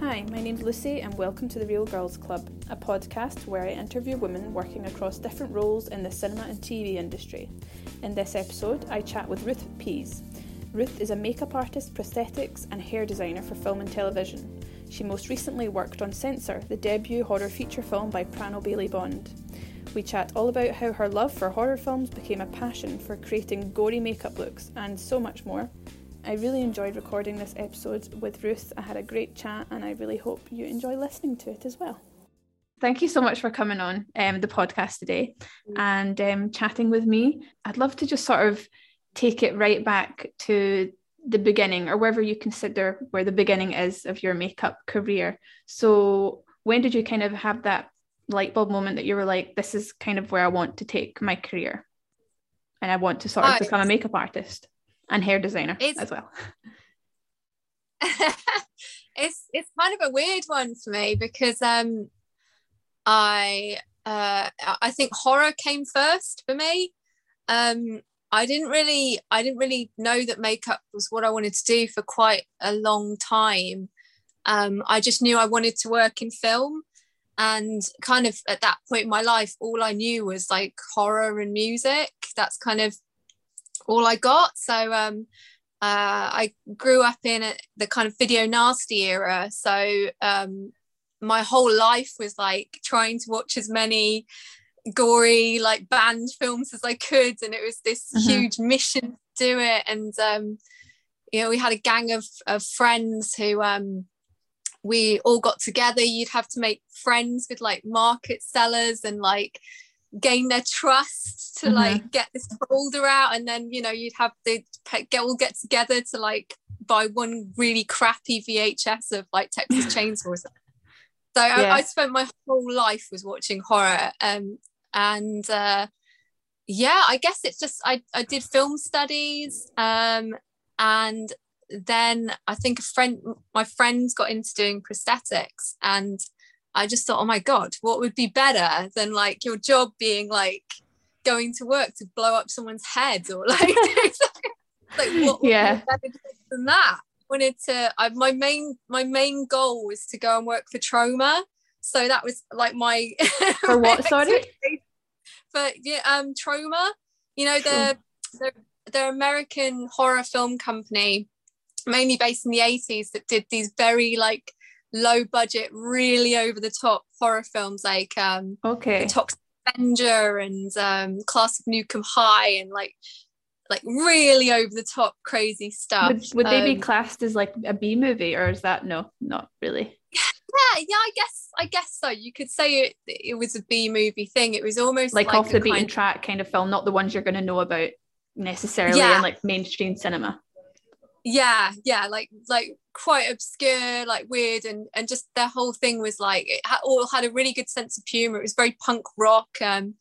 Hi, my name's Lucy, and welcome to the Real Girls Club, a podcast where I interview women working across different roles in the cinema and TV industry. In this episode, I chat with Ruth Pease. Ruth is a makeup artist, prosthetics, and hair designer for film and television. She most recently worked on Censor, the debut horror feature film by Prano Bailey Bond. We chat all about how her love for horror films became a passion for creating gory makeup looks and so much more. I really enjoyed recording this episode with Ruth. I had a great chat and I really hope you enjoy listening to it as well. Thank you so much for coming on um, the podcast today and um, chatting with me. I'd love to just sort of take it right back to the beginning or wherever you consider where the beginning is of your makeup career. So, when did you kind of have that light bulb moment that you were like, this is kind of where I want to take my career and I want to sort of become a makeup artist? And hair designer it's, as well. it's it's kind of a weird one for me because um I uh I think horror came first for me. Um I didn't really I didn't really know that makeup was what I wanted to do for quite a long time. Um I just knew I wanted to work in film and kind of at that point in my life all I knew was like horror and music. That's kind of all I got. So um, uh, I grew up in a, the kind of video nasty era. So um, my whole life was like trying to watch as many gory like banned films as I could, and it was this mm-hmm. huge mission to do it. And um, you know, we had a gang of of friends who um, we all got together. You'd have to make friends with like market sellers and like gain their trust to mm-hmm. like get this folder out and then you know you'd have the get all get together to like buy one really crappy VHS of like Texas Chainsaw so yeah. I, I, spent my whole life was watching horror um and uh yeah I guess it's just I, I did film studies um and then I think a friend my friends got into doing prosthetics and I just thought, oh my God, what would be better than like your job being like going to work to blow up someone's head or like, like what yeah. than that? Wanted to I, my main my main goal was to go and work for Troma. So that was like my for what sorry? For yeah, um Troma, you know, the the the American horror film company, mainly based in the 80s, that did these very like low budget, really over the top horror films like um okay the Toxic Avenger and um Class of 'Em High and like like really over the top crazy stuff. Would, would they be um, classed as like a B movie or is that no, not really? Yeah, yeah, I guess I guess so. You could say it it was a B movie thing. It was almost like, like off the beaten track kind of film, not the ones you're gonna know about necessarily yeah. in like mainstream cinema yeah yeah like like quite obscure like weird and and just their whole thing was like it ha- all had a really good sense of humor it was very punk rock um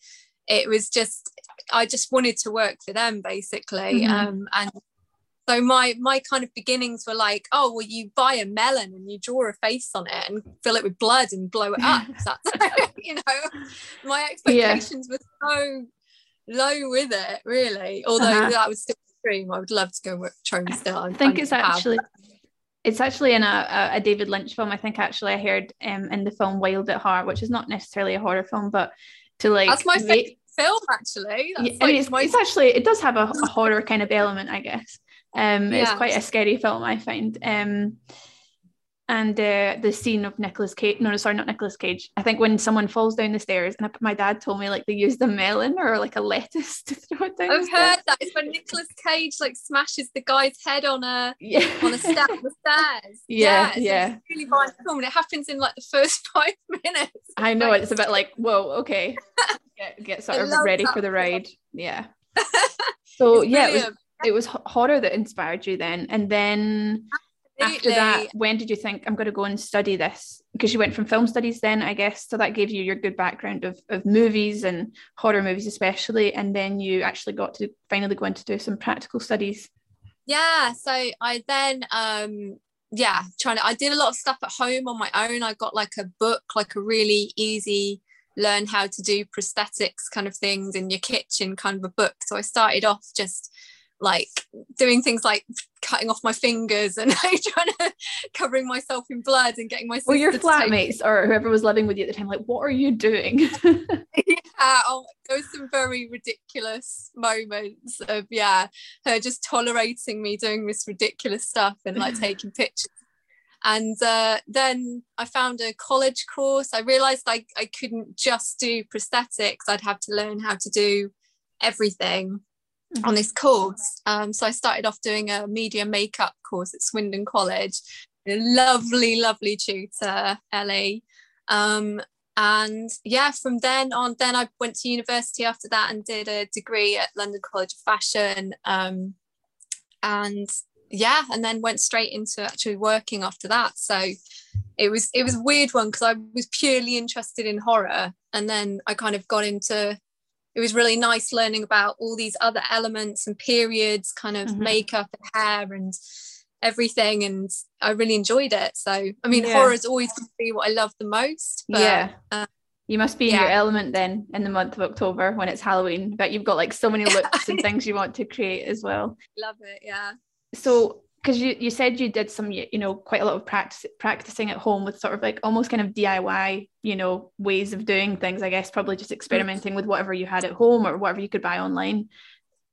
it was just i just wanted to work for them basically mm-hmm. um and so my my kind of beginnings were like oh well you buy a melon and you draw a face on it and fill it with blood and blow it up that's you know my expectations yeah. were so low with it really although uh-huh. that was still dream. I would love to go work Troma still. i think it's actually it's actually in a, a, David Lynch film. I think actually I heard um, in the film Wild at Heart, which is not necessarily a horror film, but to like that's my favorite film actually. That's yeah, like I mean, it's, my... it's, actually it does have a, a horror kind of element, I guess. Um, yeah. It's quite a scary film, I find. Um, and uh, the scene of Nicolas Cage. No, no, sorry, not Nicolas Cage. I think when someone falls down the stairs, and my dad told me like they use the melon or like a lettuce to throw it down. I've heard that. It's when Nicolas Cage like smashes the guy's head on a yeah. on a step of the stairs. Yeah, yeah. yeah. Really violent film, and it happens in like the first five minutes. I know it's a bit like whoa, okay, get, get sort of ready for the ride. Yeah. So yeah, it was, it was horror that inspired you then, and then after that, when did you think I'm going to go and study this? Because you went from film studies then, I guess. So that gave you your good background of, of movies and horror movies, especially. And then you actually got to finally go into do some practical studies. Yeah. So I then, um, yeah, trying to, I did a lot of stuff at home on my own. I got like a book, like a really easy learn how to do prosthetics kind of things in your kitchen kind of a book. So I started off just like doing things like cutting off my fingers and like trying to covering myself in blood and getting my well your flatmates or whoever was living with you at the time like what are you doing yeah oh, there was some very ridiculous moments of yeah her just tolerating me doing this ridiculous stuff and like taking pictures and uh, then I found a college course. I realized I, I couldn't just do prosthetics, I'd have to learn how to do everything. On this course. Um, so I started off doing a media makeup course at Swindon College. A lovely, lovely tutor, Ellie. Um, and yeah, from then on, then I went to university after that and did a degree at London College of Fashion. Um, and yeah and then went straight into actually working after that so it was it was a weird one because i was purely interested in horror and then i kind of got into it was really nice learning about all these other elements and periods kind of mm-hmm. makeup and hair and everything and i really enjoyed it so i mean yeah. horror is always going to be what i love the most but, yeah uh, you must be in your element then in the month of October when it's Halloween. But you've got like so many looks and things you want to create as well. Love it, yeah so because you, you said you did some you know quite a lot of practice practicing at home with sort of like almost kind of DIY you know ways of doing things I guess probably just experimenting with whatever you had at home or whatever you could buy online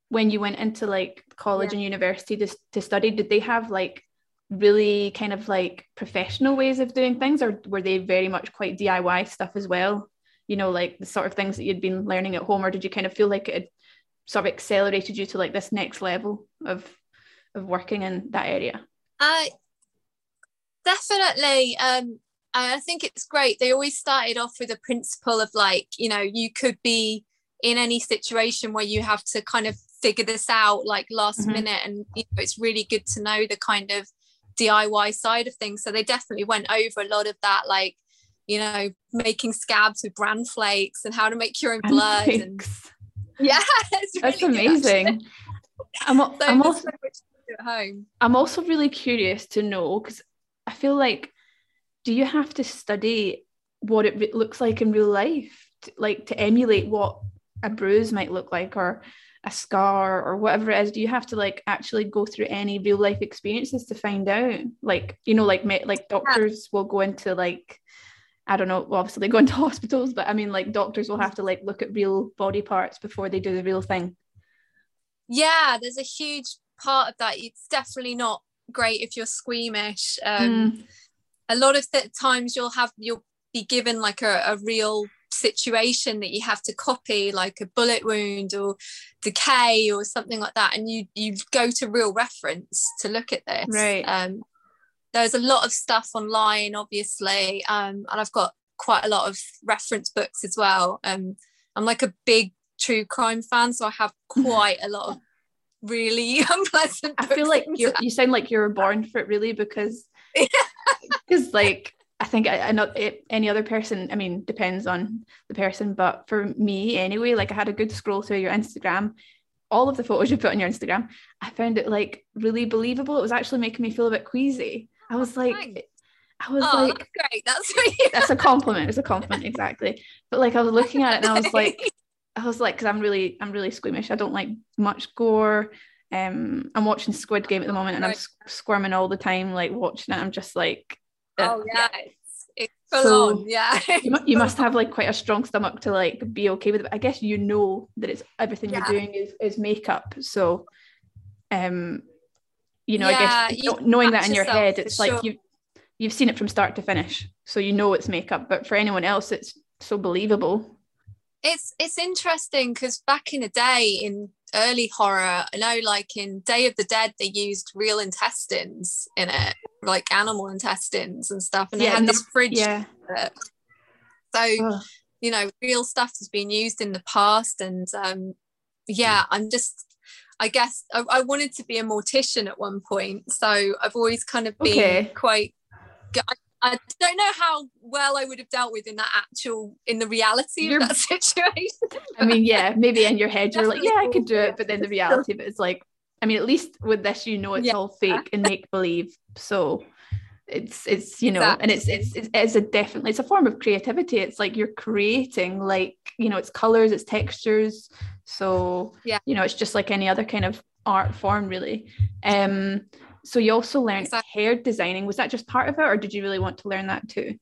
when you went into like college yeah. and university to, to study did they have like really kind of like professional ways of doing things or were they very much quite DIY stuff as well you know like the sort of things that you'd been learning at home or did you kind of feel like it sort of accelerated you to like this next level of of working in that area? I definitely. Um, I think it's great. They always started off with a principle of like, you know, you could be in any situation where you have to kind of figure this out like last mm-hmm. minute, and you know, it's really good to know the kind of DIY side of things. So they definitely went over a lot of that, like you know, making scabs with bran flakes and how to make your own blood. And, yeah, really that's amazing. I'm, so I'm also at home. I'm also really curious to know because I feel like, do you have to study what it looks like in real life, to, like to emulate what a bruise might look like or a scar or whatever it is? Do you have to like actually go through any real life experiences to find out? Like you know, like like doctors will go into like I don't know, well, obviously they go into hospitals, but I mean, like doctors will have to like look at real body parts before they do the real thing. Yeah, there's a huge part of that it's definitely not great if you're squeamish. Um, mm. a lot of the times you'll have you'll be given like a, a real situation that you have to copy like a bullet wound or decay or something like that and you you go to real reference to look at this. Right. Um, there's a lot of stuff online obviously um, and i've got quite a lot of reference books as well. Um, i'm like a big true crime fan so i have quite a lot of really unpleasant. I feel like you you sound like you were born for it, really, because because like I think I, I know it, any other person. I mean, depends on the person, but for me anyway, like I had a good scroll through your Instagram. All of the photos you put on your Instagram, I found it like really believable. It was actually making me feel a bit queasy. I was like. I was oh, like, that's great. That's that's a compliment. It's a compliment, exactly. But like, I was looking at it and I was like, I was like, because I'm really, I'm really squeamish. I don't like much gore. Um, I'm watching Squid Game at the moment, and I'm squirming all the time, like watching it. I'm just like, oh yeah. It's, it's so on, yeah. you, you must have like quite a strong stomach to like be okay with it. I guess you know that it's everything yeah. you're doing is is makeup, so um, you know, yeah, I guess you knowing that in your head, it's like sure. you you've seen it from start to finish, so you know it's makeup. But for anyone else, it's so believable it's it's interesting because back in the day in early horror i know like in day of the dead they used real intestines in it like animal intestines and stuff and yeah, they had this fridge yeah so oh. you know real stuff has been used in the past and um yeah i'm just I guess I, I wanted to be a mortician at one point, so I've always kind of been okay. quite. I I don't know how well I would have dealt with in that actual in the reality you're, of that situation. I mean, yeah, maybe in your head you're like, yeah, I could do it, but then the reality of it's like, I mean, at least with this, you know, it's yeah. all fake and make believe. So it's it's you know, exactly. and it's, it's it's it's a definitely it's a form of creativity. It's like you're creating like you know, it's colors, it's textures. So yeah, you know, it's just like any other kind of art form really. Um, so you also learned Exactly. hair designing. Was that just part of it, or did you really want to learn that too?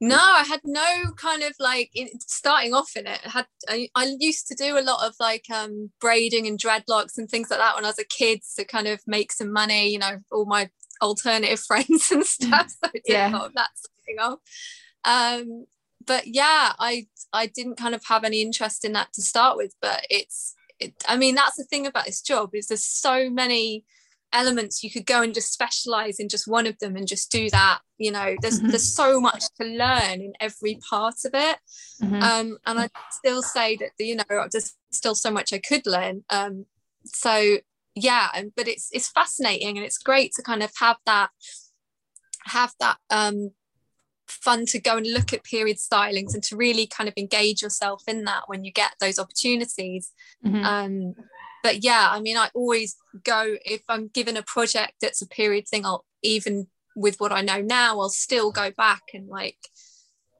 No, I had no kind of like in, starting off in it. I had I, I used to do a lot of like um braiding and dreadlocks and things like that when I was a kid to kind of make some money. You know, all my alternative friends and stuff. So I did Yeah. a lot of that off. Um, but yeah, I I didn't kind of have any interest in that to start with. But it's it, I mean that's the thing about this job is there's so many elements you could go and just specialize in just one of them and just do that you know there's Mhm. there's so much to learn in every part of it Mhm. um and i still say that you know there's still so much i could learn um so yeah but it's it's fascinating and it's great to kind of have that have that um fun to go and look at period stylings and to really kind of engage yourself in that when you get those opportunities Mhm. um but yeah i mean i always go if i'm given a project that's a period thing i'll even with what i know now i'll still go back and like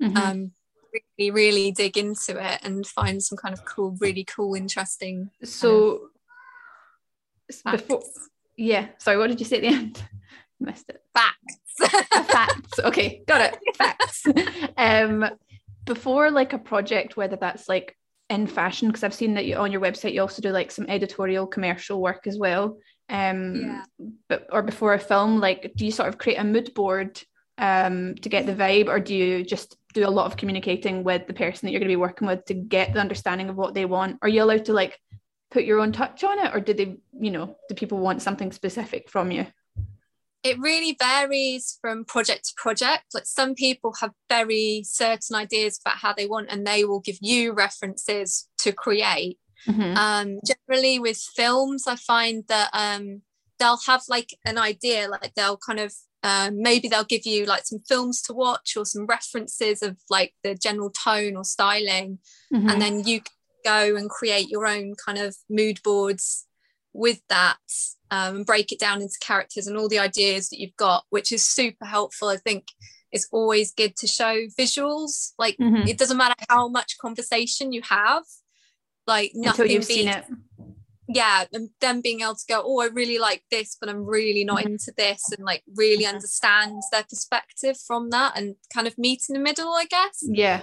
Mhm. um really really dig into it and find some kind of cool really cool interesting so before, yeah. Sorry, what did you say at the end? Missed it. facts facts. Okay, got it. Facts. um, before like a project, whether that's like in fashion, because I've seen that you on your website you also do like some editorial commercial work as well. Um, Yeah. but or before a film, like do you sort of create a mood board um to get the vibe, or do you just do a lot of communicating with the person that you're going to be working with to get the understanding of what they want? Are you allowed to like put your own touch on it, or do they, you know, do people want something specific from you? It really varies from project to project like some people have very certain ideas about how they want and they will give you references to create Mhm. um generally with films i find that um they'll have like an idea like they'll kind of um, maybe they'll give you like some films to watch or some references of like the general tone or styling Mhm. and then you go and create your own kind of mood boards with that um, and break it down into characters and all the ideas that you've got which is super helpful i think it's always good to show visuals like Mhm. it doesn't matter how much conversation you have like until nothing you've seen it. yeah and them being able to go oh i really like this but i'm really not Mhm. into this and like really Mhm. understand their perspective from that and kind of meet in the middle i guess Yeah.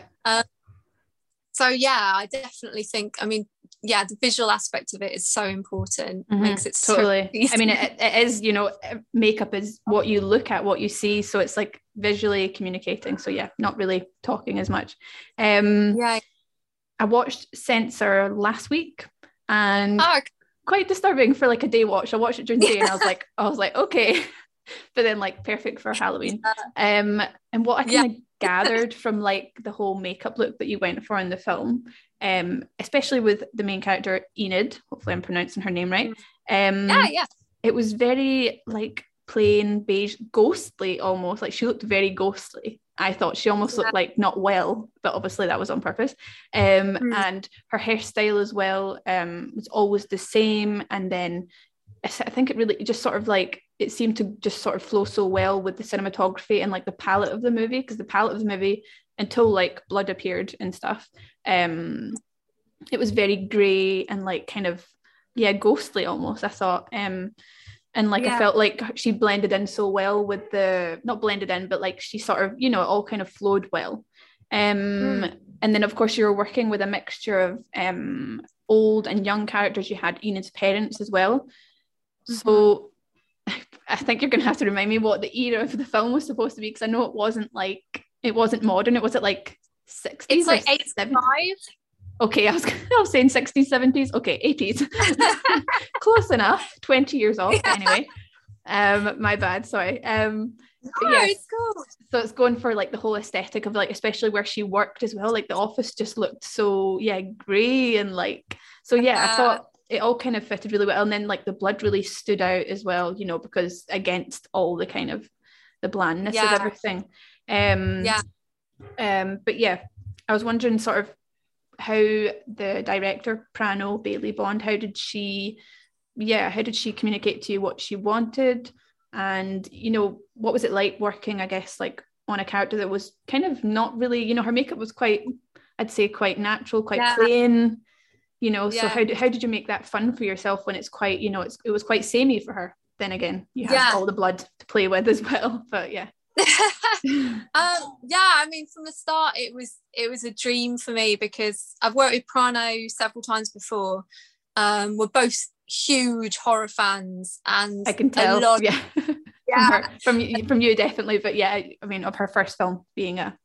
so yeah i definitely think i mean yeah the visual aspect of it is so important. Mhm, makes it so totally. I mean it, it is you know makeup is what you look at what you see so it's like visually communicating. So yeah not really talking as much. Um yeah. I watched censor last week and oh, quite disturbing for like a day watch. I watched it during the day and i was like i was like okay but then like perfect for halloween. Um and what i kind of gathered from like the whole makeup look that you went for in the film um especially with the main character enid hopefully i'm pronouncing her name right um yeah yeah. it was very like plain beige ghostly almost like she looked very ghostly. I thought she almost looked like not well but obviously that was on purpose. Um Hmm. and her hairstyle as well um was always the same. And then I think it really just sort of like it seemed to just sort of flow so well with the cinematography and like the palette of the movie because the palette of the movie until like blood appeared and stuff um it was very grey and like kind of yeah ghostly almost I thought um and like I felt like she blended in so well with the not blended in but like she sort of you know it all kind of flowed well. Um Mm. and then of course you were working with a mixture of um old and young characters. You had Enid's parents as well. So I think you're going to have to remind me what the era of the film was supposed to be because I know it wasn't like it wasn't modern. It was it like 60s it's like or eight five Okay, I was, I was saying 60s, 70s. Okay, 80s. Close enough. 20 years off. But anyway, um, my bad. Sorry. Um, no, yeah. it's cool so it's going for like the whole aesthetic of like especially where she worked as well like the office just looked so yeah grey and like so yeah I Uh, thought it all kind of fitted really well and then like the blood really stood out as well you know because against all the kind of the blandness Yeah. of everything um Yeah. um but yeah I was wondering sort of how the director Prano Bailey Bond how did she yeah how did she communicate to you what she wanted and you know what was it like working i guess like on a character that was kind of not really you know her makeup was quite i'd say quite natural quite Yeah. plain you know so how, do, how did you make that fun for yourself when it's quite you know it's it was quite samey for her? Then again you have Yeah. all the blood to play with as well but yeah. Um yeah i mean from the start it was it was a dream for me because i've worked with prano several times before. Um we're both huge horror fans and i can a tell lot yeah. From, yeah. her, from you from you definitely but yeah I, mean of her first film being a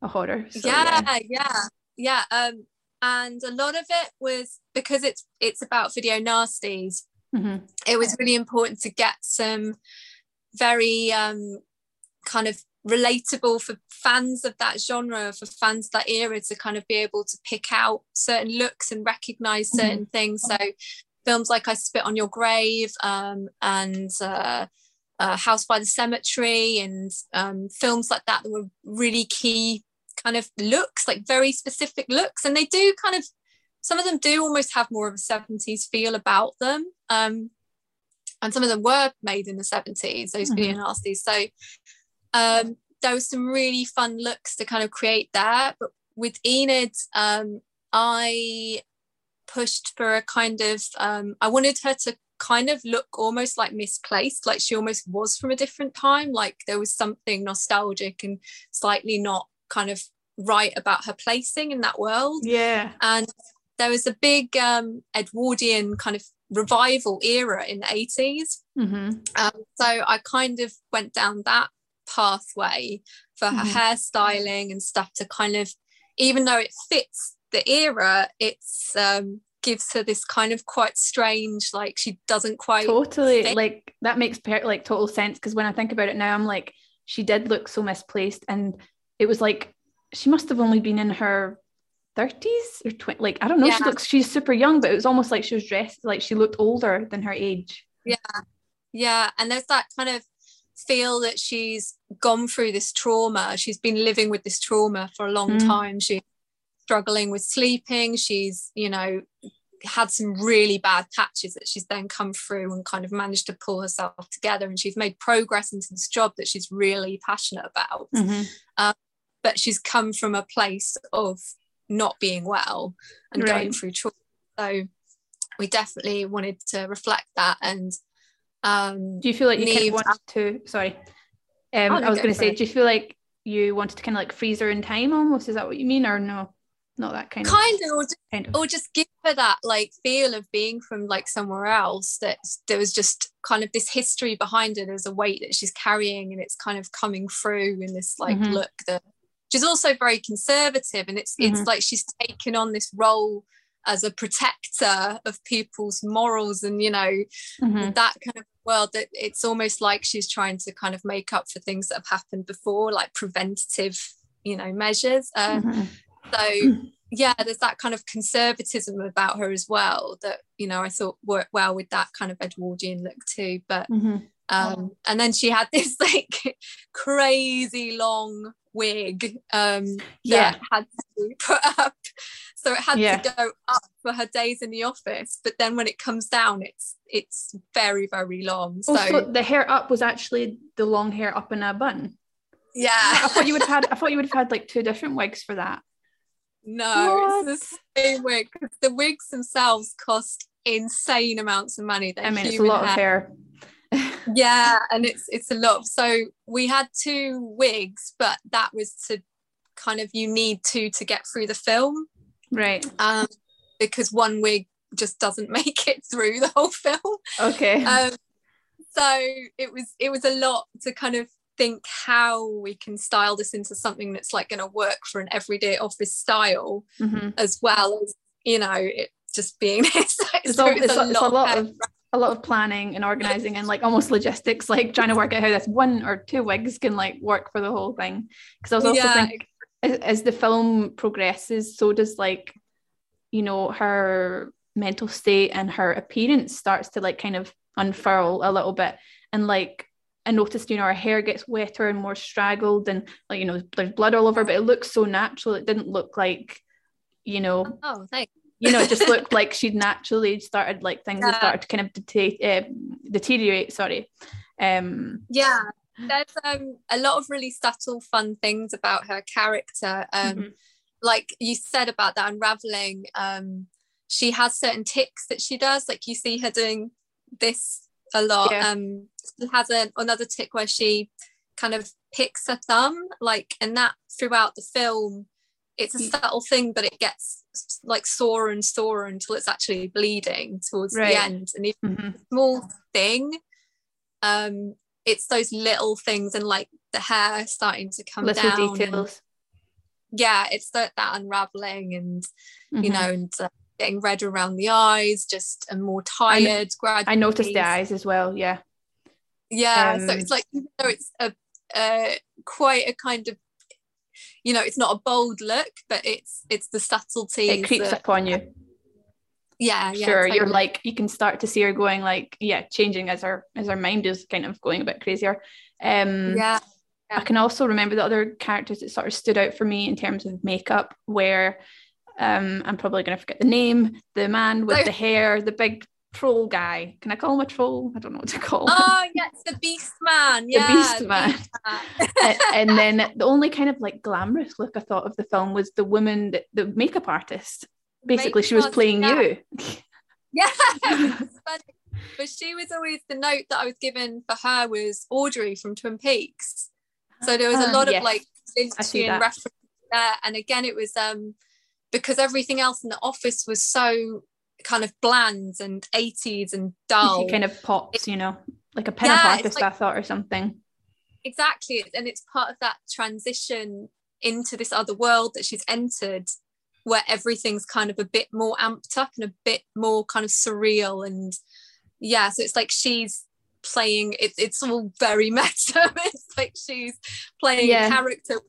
a horror so, yeah yeah yeah. Um and a lot of it was because it's it's about video nasties Mhm. it was really important to get some very um, kind of relatable for fans of that genre, for fans of that era to kind of be able to pick out certain looks and recognize Mhm. certain things. So films like I Spit on Your Grave um, and uh, uh, House by the Cemetery and um, films like that that were really key kind of looks, like very specific looks. And they do kind of some of them do almost have more of a 70s feel about them. Um, and some of them were made in the 70s, those Mhm. video nasties. So um, there was some really fun looks to kind of create there. But with Enid, um, I pushed for a kind of, um, I wanted her to kind of look almost like misplaced, like she almost was from a different time. Like there was something nostalgic and slightly not kind of write about her placing in that world yeah and there was a big um, Edwardian kind of revival era in the 80s. hmm Um, so I kind of went down that pathway for her Mhm. hairstyling and stuff to kind of, even though it fits the era, it's um, gives her this kind of quite strange, like she doesn't quite. totally fit. like that makes per- like total sense because when i think about it now i'm like she did look so misplaced and it was like she must have only been in her 30s or 20 like i don't know she looks she's super young but it was almost like she was dressed like she looked older than her age Yeah, Yeah. and there's that kind of feel that she's gone through this trauma. She's been living with this trauma for a long Mm. time. She's struggling with sleeping. She's, you know, had some really bad patches that she's then come through and kind of managed to pull herself together. And she's made progress into this job that she's really passionate about. Mhm. But she's come from a place of not being well and going through trauma. So we definitely wanted to reflect that and um do you feel like you kind of wanted to sorry um Oh, no, i was going to say it. do you feel like you wanted to kind of like freeze her in time almost is that what you mean or no not that kind, kind of or just, kind of or just give her that like feel of being from like somewhere else that there was just kind of this history behind it there's a weight that she's carrying and it's kind of coming through in this like Mhm. look that she's also very conservative and it's it's Mhm. like she's taken on this role as a protector of people's morals and you know Mhm. that kind of world that it's almost like she's trying to kind of make up for things that have happened before like preventative you know measures uh, Mhm. so yeah there's that kind of conservatism about her as well that you know i thought worked well with that kind of edwardian look too but Mhm. Um and then she had this like crazy long wig um Yeah. that had to be put up so it had Yeah. to go up for her days in the office but then when it comes down it's it's very very long so Oh, so the hair up was actually the long hair up in a bun. yeah I thought you would have had. I thought you would have had like two different wigs for that. No, it's the same wig. The wigs themselves cost insane amounts of money. They're I mean, it's a lot of hair. Yeah, and it's it's a lot. So we had two wigs, but that was to kind of you need two to get through the film, Right. um, because one wig just doesn't make it through the whole film. Okay. Um, so it was it was a lot to kind of think how we can style this into something that's like going to work for an everyday office style Mhm. as well as you know it just being this It's, so all, it's it's, a, it's a lot of a lot of planning and organizing and like almost logistics, like trying to work out how this one or two wigs can like work for the whole thing. Because I was also Yeah, thinking, as, as the film progresses, so does like, you know, her mental state and her appearance starts to like kind of unfurl a little bit, and like. I noticed, you know, her hair gets wetter and more straggled, and like, you know, there's blood all over, but it looks so natural. It didn't look like, you know, oh thanks you know, it just looked like she'd naturally started like things had Yeah. started to kind of deta- uh, deteriorate. Sorry. Um, yeah there's um a lot of really subtle fun things about her character um Mhm. like you said about that unraveling um she has certain tics that she does. Like you see her doing this a lot. Yeah. Um, she has a, another tic where she kind of picks her thumb, like, and that throughout the film, it's a Mm. subtle thing, but it gets like sorer and sorer until it's actually bleeding towards Right. the end. And even Mhm. a small thing, um, it's those little things and like the hair starting to come little down. and- yeah, it's that, that unraveling and you Mhm. know, and uh, getting red around the eyes, just and more tired. I noticed the eyes as well. Yeah. Yeah, so Um, it's like even though it's a uh, quite a kind of, you know, it's not a bold look, but it's it's the subtlety. It creeps up on you. Yeah, yeah. sure you're like you can start to see her going like yeah changing as her as her mind is kind of going a bit crazier um yeah, I can also remember the other characters that sort of stood out for me in terms of makeup where um I'm probably going to forget the name the man with So- the hair the big troll guy can I call him a troll I don't know what to call him Oh yeah, it's the Beast Man. Yeah, the beast man Man. A- and then the only kind of like glamorous look I thought of the film was the woman that the makeup artist basically she was playing you Yeah. But she was always the note that I was given for her was Audrey from Twin Peaks. So there was a Ah, lot yes. of like Lynchian that. there. And again, it was um because everything else in the office was so kind of bland and 80s and dull. she kind of pops you know like a pinup Yeah, like- I thought or something exactly and it's part of that transition into this other world that she's entered where everything's kind of a bit more amped up and a bit more kind of surreal and yeah so it's like she's playing it, it's all very meta it's like she's playing Yeah. a character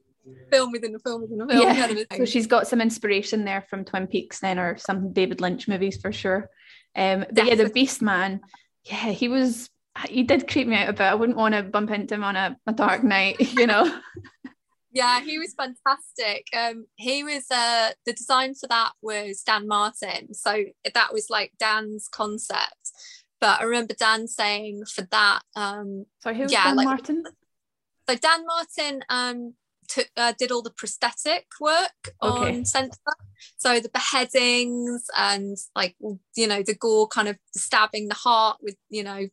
film within a film within a film. Yeah. Kind of so she's got some inspiration there from Twin Peaks then or some David Lynch movies for sure. Um but yeah the Beast Man yeah he was he did creep me out a bit. I wouldn't want to bump into him on a, a dark night you know? Yeah he was fantastic. Um he was uh the design for that was dan martin. So that was like dan's concept. But i remember dan saying for that um sorry who was Yeah, Dan like- Martin? So dan martin um took uh, did all the prosthetic work Okay. on censor so the beheadings and like you know the gore kind of stabbing the heart with you know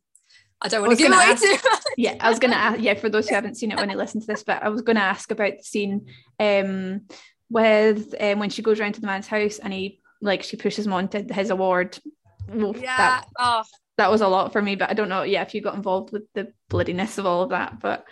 i don't want to give away ask- too much yeah I was gonna ask yeah for those who haven't seen it when they listen to this but I was gonna ask about the scene um with um, when she goes around to the man's house and he like she pushes him on to his award. Oof, yeah that, oh. that was a lot for me but I don't know yeah if you got involved with the bloodiness of all of that but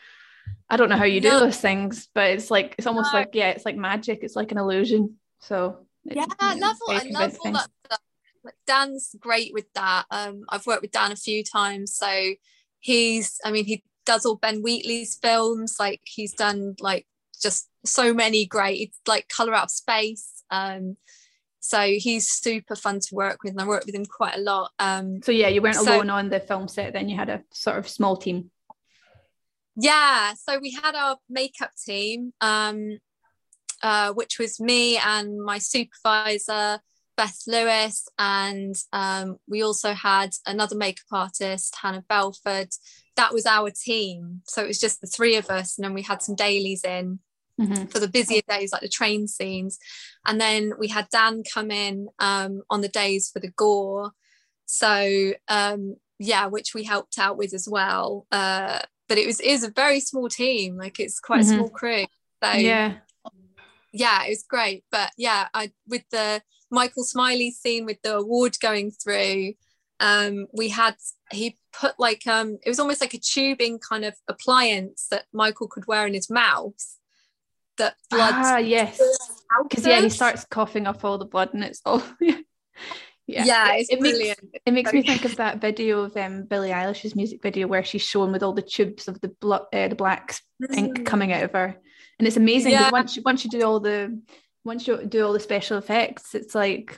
I don't know how you do No. those things but it's like it's almost No. like yeah it's like magic it's like an illusion so yeah, I love all, I love all that stuff. Like Dan's great with that. Um, I've worked with Dan a few times, so he's. I mean, he does all Ben Wheatley's films. Like he's done like just so many great. It's like Color Out of Space. Um, so he's super fun to work with, and I work with him quite a lot. Um, so yeah you weren't So- alone on the film set then you had a sort of small team Yeah, so we had our makeup team, um, uh, which was me and my supervisor, Beth Lewis, and um, we also had another makeup artist, Hannah Belford. That was our team. So it was just the three of us, and then we had some dailies in Mhm. for the busier days, like the train scenes. And then we had Dan come in um, on the days for the gore. So um, yeah, which we helped out with as well. Uh, but it was is a very small team, like it's quite Mhm. a small crew. So yeah yeah, it was great. But yeah, I with the Michael Smiley scene with the award going through, um, we had he put like um it was almost like a tubing kind of appliance that Michael could wear in his mouth that blood ah yes because yeah he starts coughing up all the blood and it's all yeah yeah, it, makes it makes me think of that video of um Billie Eilish's music video where she's shown with all the tubes of the blood uh, the black ink Mm. coming out of her and it's amazing. Yeah. once you once you do all the once you do all the special effects it's like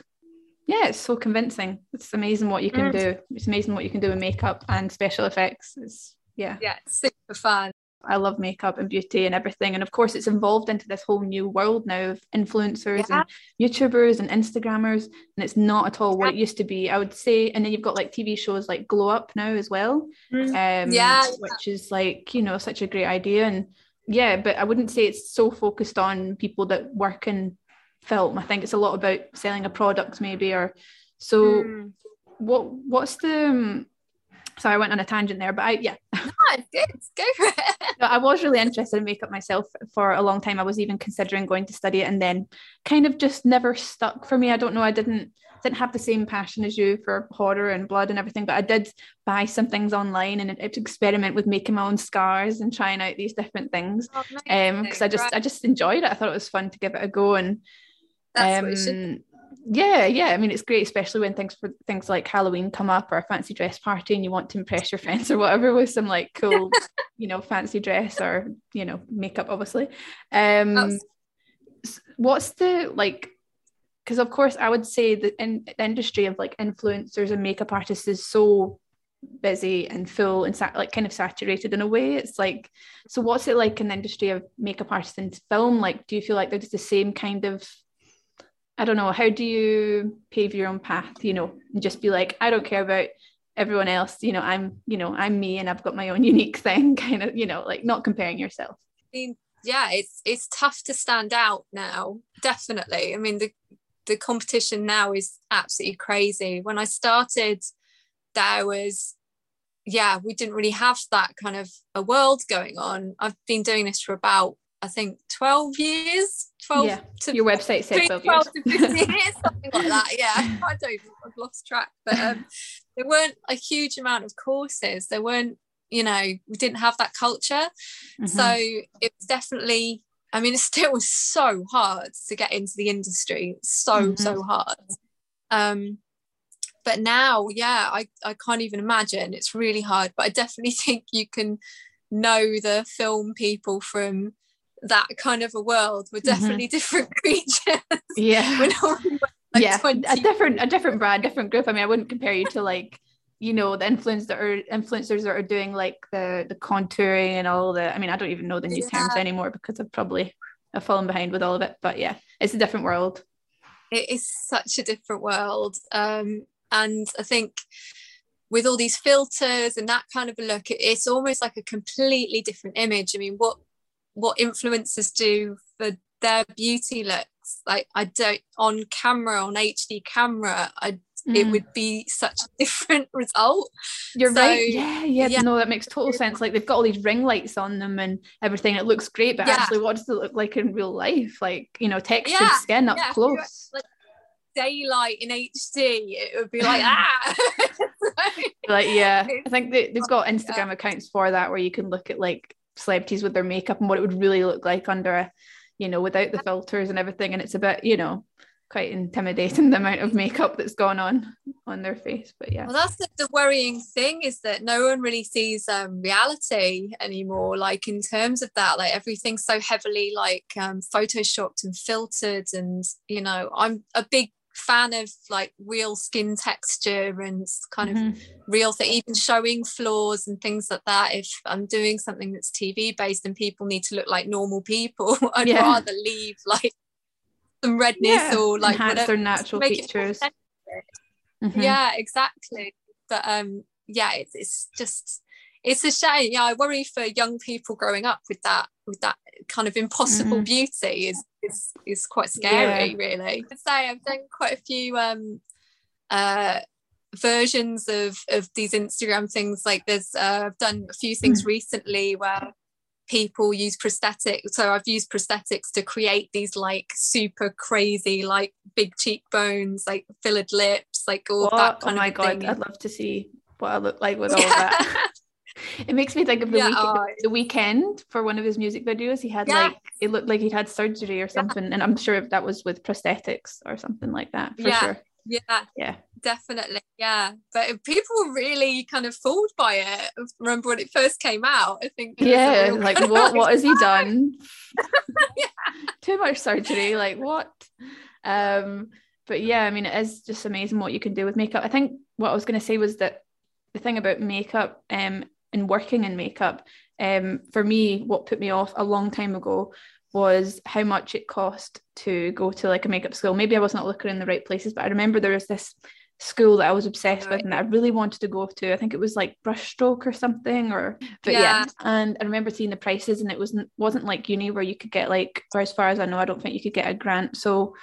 yeah it's so convincing it's amazing what you can Mm. do it's amazing what you can do with makeup and special effects it's yeah yeah, it's super fun. I love makeup and beauty and everything. And of course, it's evolved into this whole new world now of influencers Yeah. and YouTubers and Instagrammers. And it's not at all what it used to be, I would say. And then you've got like TV shows like Glow Up now as well, um, Yeah. which is like, you know, such a great idea. And yeah, but I wouldn't say it's so focused on people that work in film. I think it's a lot about selling a product maybe or So, mm. what what's the sorry, I went on a tangent there, but I yeah. No, it's good. Go for it. I was really interested in makeup myself for a long time. I was even considering going to study it and then kind of just never stuck for me. I don't know. I didn't didn't have the same passion as you for horror and blood and everything, but I did buy some things online and to experiment with making my own scars and trying out these different things. Oh, um, because I just right. I just enjoyed it. I thought it was fun to give it a go and That's um, yeah, yeah. I mean, it's great, especially when things for things like Halloween come up or a fancy dress party, and you want to impress your friends or whatever with some like cool, you know, fancy dress or you know makeup, obviously. Um, what's the like? Because of course, I would say the, in, the industry of like influencers and makeup artists is so busy and full and sa- like kind of saturated in a way it's like so what's it like in the industry of makeup artists and film like do you feel like there's the same kind of I don't know, how do you pave your own path, you know, and just be like, I don't care about everyone else, you know, I'm, you know, I'm me and I've got my own unique thing, kind of, you know, like not comparing yourself. I mean, yeah, it's it's tough to stand out now, definitely. I mean, the the competition now is absolutely crazy. When I started, there was yeah, we didn't really have that kind of a world going on. I've been doing this for about I think 12 years? 12 yeah. to your website said 12, 12 to 15 years something like that. Yeah I don't I've lost track but um, there weren't a huge amount of courses. There weren't you know we didn't have that culture. Mm-hmm. so it was definitely I mean it still was so hard to get into the industry. So mm-hmm. so hard. Um but now yeah I, I can't even imagine. It's really hard but I definitely think you can know the film people from that kind of a world. We're mm-hmm. definitely mm-hmm. different creatures. Yeah. we're like yeah, 20. a different a different brand, different group. I mean, I wouldn't compare you to like you know the influencers that are influencers that are doing like the the contouring and all the. I mean, I don't even know the new yeah. terms anymore because I've probably I've fallen behind with all of it. But yeah, it's a different world. It is such a different world, um, and I think with all these filters and that kind of a look, it's almost like a completely different image. I mean, what what influencers do for their beauty looks. Like i don't on camera on hd camera i mm. it would be such a different result. You're so, right. Yeah, yeah, yeah. No that makes total sense. Like they've got all these ring lights on them and everything. It looks great but yeah. actually what does it look like in real life? Like you know textured yeah, skin up close. like daylight in hd it would be like ah! Like yeah. i think they, they've got instagram accounts for that where you can look at like celebrities with their makeup and what it would really look like under a, you know, without the filters and everything. And it's a bit, you know, quite intimidating the amount of makeup that's gone on on their face. But yeah. Well, that's the, the worrying thing is that no one really sees um, reality anymore. Like in terms of that, like everything's so heavily like um, photoshopped and filtered. And you know, I'm a big fan of like real skin texture and kind mm-hmm. of real thing, even showing flaws and things like that. If I'm doing something that's TV based and people need to look like normal people, I'd yeah. rather leave like some redness yeah. or like enhance whatever, their natural features. Mm-hmm. Yeah, exactly. But um, yeah, it's, it's just it's a shame. Yeah, I worry for young people growing up with that with that kind of impossible mm. beauty is is is quite scary, yeah. really. I'd say I've done quite a few um uh versions of of these Instagram things. Like there's uh, I've done a few things mm. recently where people use prosthetics. So I've used prosthetics to create these like super crazy, like big cheekbones, like filled lips, like all what? that kind oh my of god, thing. I'd love to see what I look like with all that. It makes me think of the, yeah, week- oh, the Weeknd for one of his music videos. He had yeah. like it looked like he'd had surgery or something, yeah. and I'm sure that was with prosthetics or something like that for sure. Yeah, yeah, definitely, yeah. But people were really kind of fooled by it. remember when it first came out? I think. Yeah, like what? What has he done? Too much surgery. Like what? Um, but yeah, I mean, it is just amazing what you can do with makeup. I think what I was going to say was that the thing about makeup um, and working in makeup, um, for me, what put me off a long time ago was how much it cost to go to like a makeup school. Maybe I wasn't looking in the right places, but I remember there was this school that I was obsessed right. with and that I really wanted to go to. I think it was like brushstroke or something or but yeah. yeah. And I remember seeing the prices and it wasn't wasn't like uni where you could get like or as far as I know, I don't think you could get a grant. So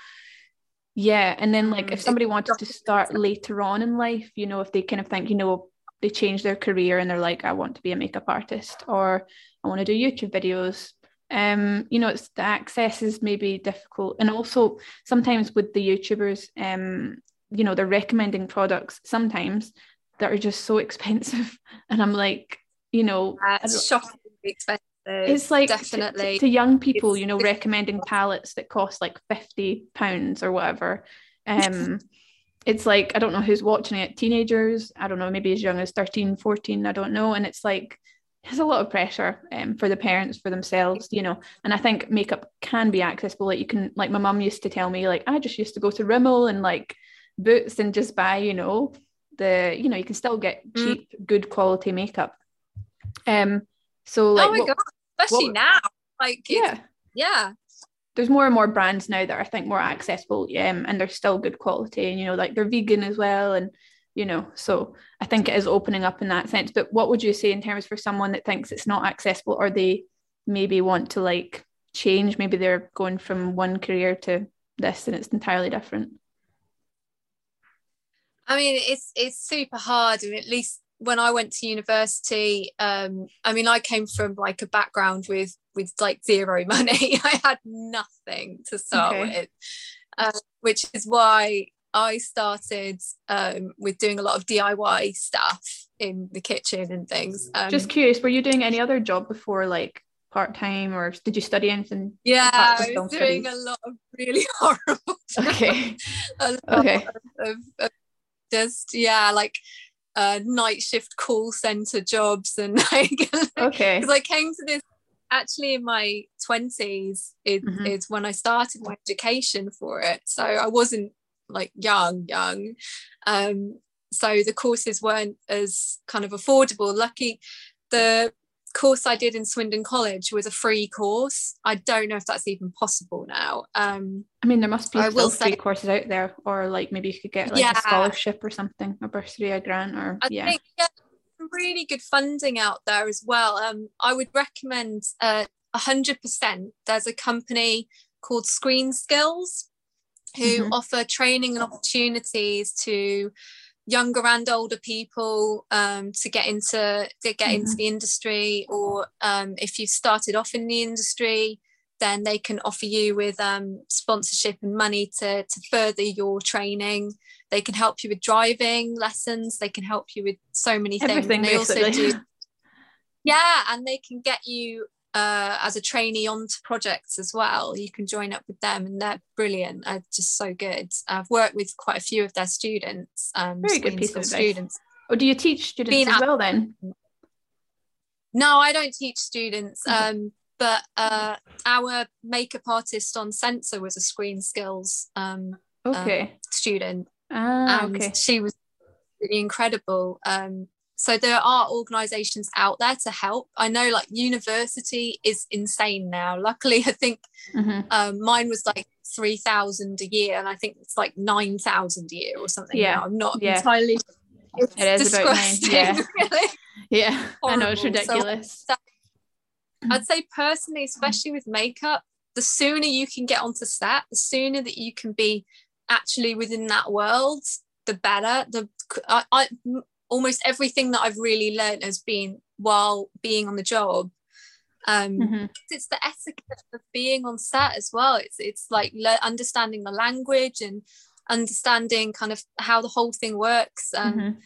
yeah and then like if Mm, somebody wanted to start later on in life you know if they kind of think you know they change their career and they're like i want to be a makeup artist or i want to do youtube videos. Um you know it's the access is maybe difficult. And also sometimes with the youtubers um you know they're recommending products sometimes that are just so expensive. And i'm like you know I shockingly expensive. it's like to- to- definitely. to, young people you know recommending palettes that cost like 50 pounds or whatever. Um it's like i don't know who's watching it teenagers i don't know maybe as young as 13 14 i don't know and it's like there's a lot of pressure um, for the parents for themselves you know and i think makeup can be accessible like you can like my mum used to tell me like i just used to go to rimmel and like boots and just buy you know the you know you can still get Mm. cheap good quality makeup um so like oh my what- god, especially what- now. Like yeah yeah. There's more and more brands now that I think more accessible um, and they're still good quality and you know like they're vegan as well and you know so I think it is opening up in that sense. But what would you say in terms for someone that thinks it's not accessible or they maybe want to like change? Maybe they're going from one career to this and it's entirely different. I mean, it's it's super hard, and at least when I went to university, um, I mean, I came from like a background with with like zero money. I had nothing to start Okay. with, uh, which is why I started um, with doing a lot of DIY stuff in the kitchen and things. Um, just curious were you doing any other job before like part-time or did you study anything yeah, I was doing studies? a lot of really horrible. okay okay of, of just yeah like uh night shift call center jobs and like okay because I came to this actually in my 20s is, Mhm. is when I started my education for it so I wasn't like young young um so the courses weren't as kind of affordable lucky the course I did in Swindon College was a free course I don't know if that's even possible now um I mean, there must be I still will free say- courses out there, or like maybe you could get like Yeah. a scholarship or something, a bursary, a grant, or I yeah. think yeah, some really good funding out there as well. Um, I would recommend uh, 100%. There's a company called Screen Skills who Mhm. offer training and opportunities to younger and older people um, to get into to get into Mhm. the industry or um, if you've started off in the industry then they can offer you with um, sponsorship and money to, to further your training they can help you with driving lessons. They can help you with so many things. Everything they also do yeah and they can get you uh, as a trainee onto projects as well. You can join up with them and they're brilliant. They're just so good. I've worked with quite a few of their students um Very good piece of advice. students. Or do you teach students Being as at- well then? no i don't teach students um but uh our makeup artist on Censor was a screen skills um Okay. student ah, and okay. she was really incredible. Um, so there are organisations out there to help. I know like university is insane now. Luckily, I think hmm um, mine was like three thousand a year, and I think it's like nine thousand a year or something. Yeah, now. I'm not yeah. entirely. It's It is about nine, yeah. really. Yeah, I know it's Horrible. So- ridiculous. I'd say personally, especially with makeup, the sooner you can get onto set, the sooner that you can be actually within that world, the better. The I almost everything that I've really learned has been while being on the job. Um, Mhm. It's the etiquette of being on set as well. It's it's like le- understanding the language and understanding kind of how the whole thing works. Um, Mhm.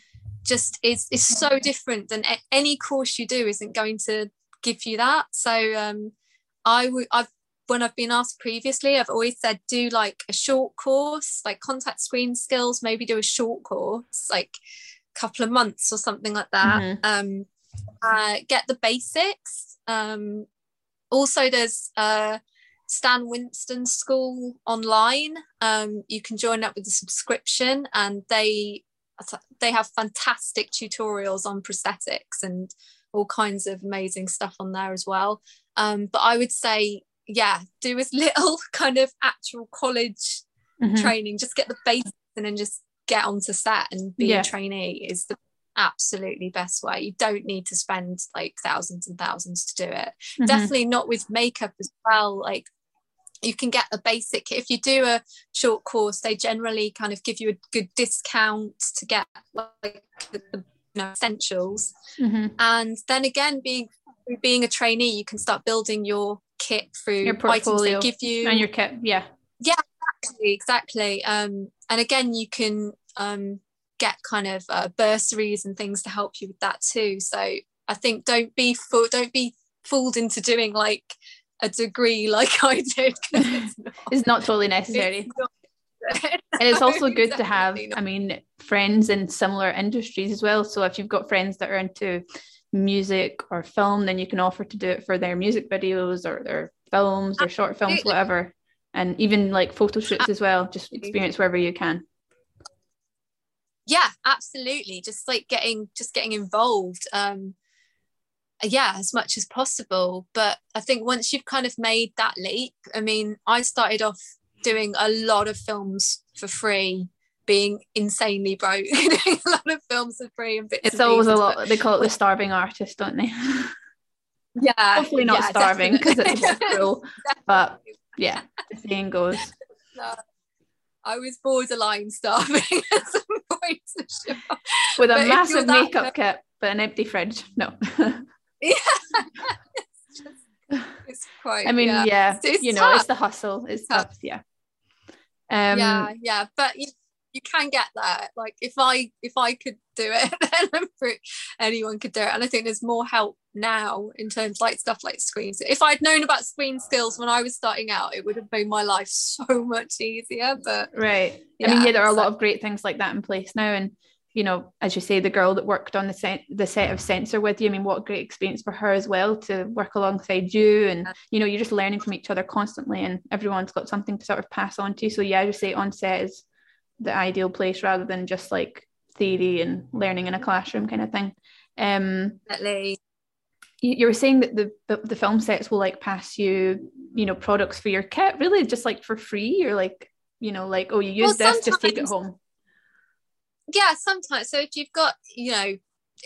just is is so different than a- any course you do isn't going to give you that so um i would i've when i've been asked previously i've always said do like a short course like contact screen skills maybe do a short course like a couple of months or something like that Mhm. um uh, get the basics um also there's uh Stan Winston School online. Um, you can join up with a subscription, and they they have fantastic tutorials on prosthetics and all kinds of amazing stuff on there as well. Um, but I would say, yeah, do as little kind of actual college Mhm. training. Just get the basics and then just get onto set and be Yeah. a trainee is the absolutely best way. You don't need to spend like thousands and thousands to do it Mhm. definitely not with makeup as well like you can get a basic if you do a short course they generally kind of give you a good discount to get like the, the you know, essentials mm-hmm. and then again being being a trainee you can start building your kit through Your items portfolio they give you and your kit yeah. Yeah exactly exactly. Um and again you can um get kind of uh, bursaries and things to help you with that too. So i think don't be fool don't be fooled into doing like a degree like i did. it's not, it's not totally necessary. It's not- and it's also good to have definitely i mean friends in similar industries as well. So if you've got friends that are into music or film then you can offer to do it for their music videos or their films or short films whatever. And even like photo shoots as well just experience wherever you can. Yeah absolutely. Just like getting just getting involved um yeah as much as possible. But i think once you've kind of made that leap i mean i started off doing a lot of films for free being insanely broke doing a lot of films for free and bits it's always a lot they call it the starving artist don't they yeah hopefully not yeah, starving because it's cruel but yeah the saying goes No, I was borderline starving at some point. sure. with a But massive makeup kit but an empty fridge no Yeah. it's, just, it's quite. I mean, yeah, yeah, It's- it's you know, it's the hustle. It's Tough. tough, yeah. Um, yeah, yeah, but you, you can get there. Like if I if I could do it, then pretty, anyone could do it. And I think there's more help now in terms like stuff like screens. If I'd known about screen skills when I was starting out, it would have made my life so much easier. But right. I mean, Yeah, yeah, there are a lot of great things like that in place now, and you know, as you say, the girl that worked on the set, the set of Censor with you. I mean, what a great experience for her as well to work alongside you, and you know, you're just learning from each other constantly, and everyone's got something to sort of pass on to. So yeah, I just say on set is the ideal place rather than just like theory and learning in a classroom kind of thing. Um, definitely, you, you were saying that the, the the film sets will like pass you you know products for your kit really just like for free? Or like you know like oh you use Well, this just take it home. Yeah sometimes. So if you've got you know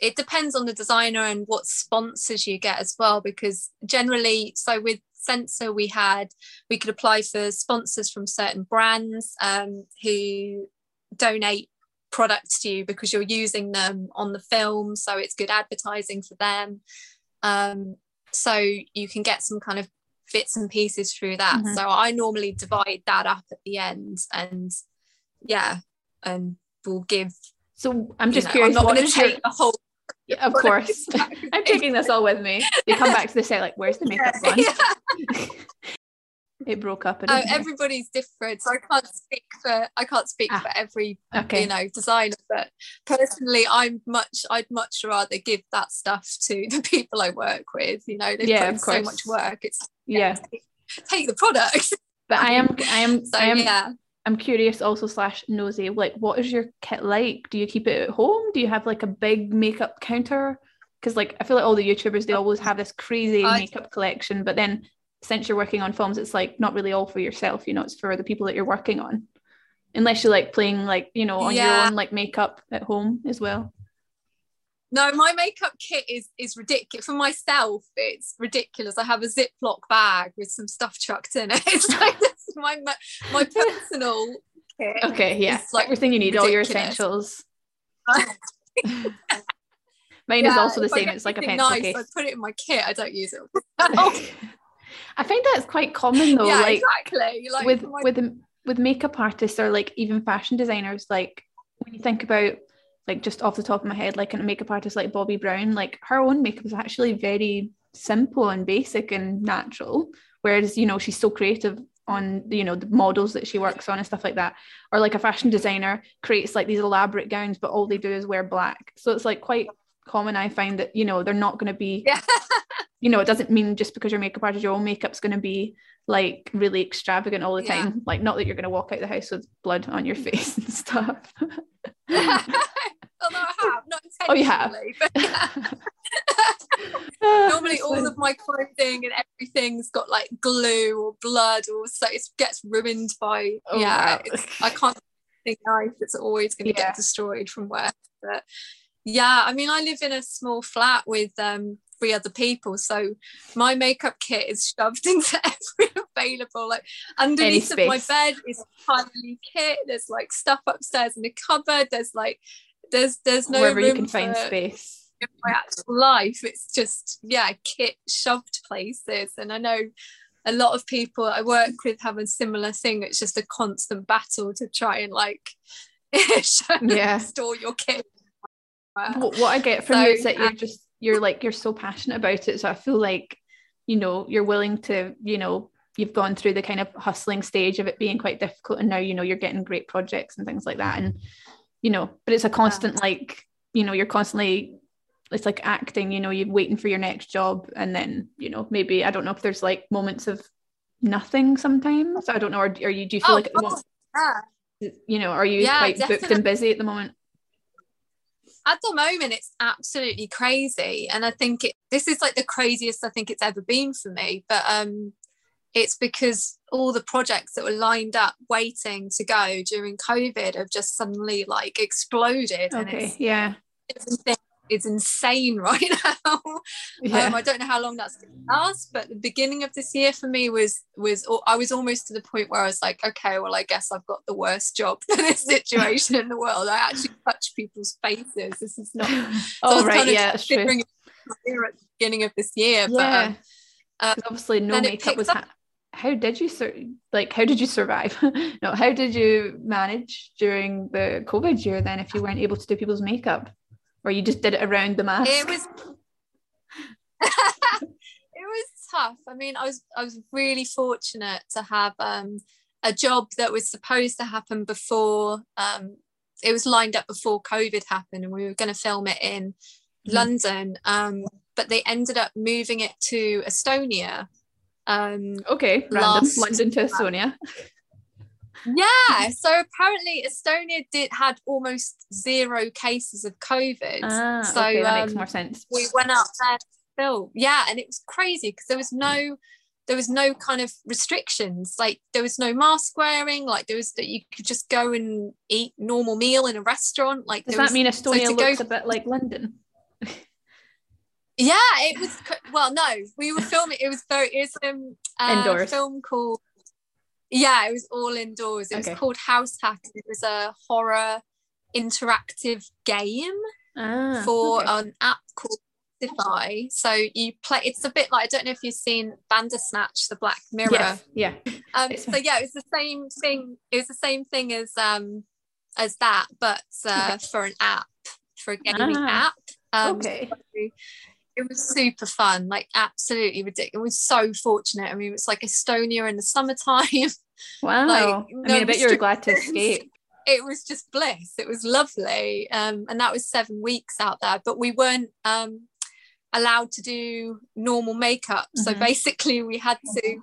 it depends on the designer and what sponsors you get as well because generally so with Censor we had we could apply for sponsors from certain brands um, who donate products to you because you're using them on the film so it's good advertising for them. Um, so you can get some kind of bits and pieces through that. Mhm. so i normally divide that up at the end and yeah and we'll give so i'm you just know, curious I'm not going to is your- take the whole Yeah, of course. i'm taking this all with me. They come back to the set like where's the makeup gone Yeah. it broke up Oh, it? everybody's different so i can't speak for i can't speak Ah, for every okay. you know designer but personally i'm much i'd much rather give that stuff to the people i work with you know they've Yeah, put so much work it's yeah take, take the product. But i am i am so i am yeah. I'm curious also slash nosy like what is your kit like? Do you keep it at home? Do you have like a big makeup counter? Because like i feel like all the youtubers they always have this crazy I- makeup collection but then since you're working on films it's like not really all for yourself you know it's for the people that you're working on. Unless you're like playing like you know on your own like makeup at home as well. No my makeup kit is is ridiculous for myself it's ridiculous. I have a ziploc bag with some stuff chucked in it. It's like that's my my personal kit okay yeah. It's, like, everything you need all your essentials. Mine is also the same it's like a pencil nice, case. I put it in my kit. I don't use it. I find that's quite common though yeah, like exactly. Like with my- with with makeup artists or like even fashion designers like when you think about like just off the top of my head like a makeup artist like Bobbi Brown like her own makeup is actually very simple and basic and natural whereas you know she's so creative on you know the models that she works on and stuff like that or like a fashion designer creates like these elaborate gowns but all they do is wear black so it's like quite common I find that you know they're not going to be yeah, you know, it doesn't mean just because your makeup artist, your own makeup's going to be like really extravagant all the Yeah. time. Like, not that you're going to walk out the house with blood on your face and stuff. although I have not intentionally, Oh, you have. but yeah. normally all of my clothing and everything's got like glue or blood or so it gets ruined by Oh, yeah. wow. It's, I can't think knife. It's always going to Yeah. get destroyed from where. But yeah, I mean, I live in a small flat with um three other people. So my makeup kit is shoved into every available. Like underneath of my bed is tiny kit. There's like stuff upstairs in the cupboard. There's like there's there's no wherever you can find space. In My actual life, it's just yeah, kit shoved places. And I know a lot of people I work with have a similar thing. It's just a constant battle to try and like yeah store your kit. What, what I get from so, you is that you're uh, just you're like you're so passionate about it so i feel like you know you're willing to you know you've gone through the kind of hustling stage of it being quite difficult and now you know you're getting great projects and things like that and you know but it's a constant yeah. like you know you're constantly it's like acting you know you're waiting for your next job and then you know maybe i don't know if there's like moments of nothing sometimes i don't know or, or you do you feel oh, like yeah. you know are you yeah, quite definitely. booked and busy at the moment at the moment it's absolutely crazy. And i think it, this is like the craziest i think it's ever been for me but um it's because all the projects that were lined up waiting to go during covid have just suddenly like exploded okay yeah is insane right now. Yeah. Um, I don't know how long that's going to last, but the beginning of this year for me was was I was almost to the point where I was like, okay, well, I guess I've got the worst job in this situation in the world. I actually touch people's faces. This is not. oh right, kind of yeah, true. At the beginning of this year, yeah. but um, obviously no makeup was. Ha- how did you sur- like how did you survive no how did you manage during the covid year then if you weren't able to do people's makeup or you just did it around the mask? It was it was tough. I mean, I was I was really fortunate to have um, a job that was supposed to happen before um, it was lined up before COVID happened, and we were going to film it in mm. London. Um, but they ended up moving it to Estonia. Um, okay, random London to Estonia. Yeah. So apparently Estonia did had almost zero cases of COVID. Ah, so okay, that um, makes more sense. We went out there to film. Yeah, and it was crazy because there was no there was no kind of restrictions. Like there was no mask wearing. Like there was that you could just go and eat normal meal in a restaurant. Like does that was, mean Estonia so looks go, a bit like London? yeah, it was. Well, no, we were filming. It was very. It's um, a film called yeah, it was all indoors. It okay. was called House Hack. It was a horror interactive game ah, for okay. an app called Spotify. So you play. It's a bit like I don't know if you've seen Bandersnatch, the Black Mirror. Yes, yeah. Um, so yeah, it's the same thing. It was the same thing as um as that, but uh, okay. for an app, for a gaming ah, app. Um, okay. So it was super fun, like absolutely ridiculous. It was so fortunate. I mean, it's like Estonia in the summertime. Wow. like, I mean, I bet you were glad to escape. It was just bliss. It was lovely. Um, and that was seven weeks out there, but we weren't um, allowed to do normal makeup. Mm-hmm. So basically, we had to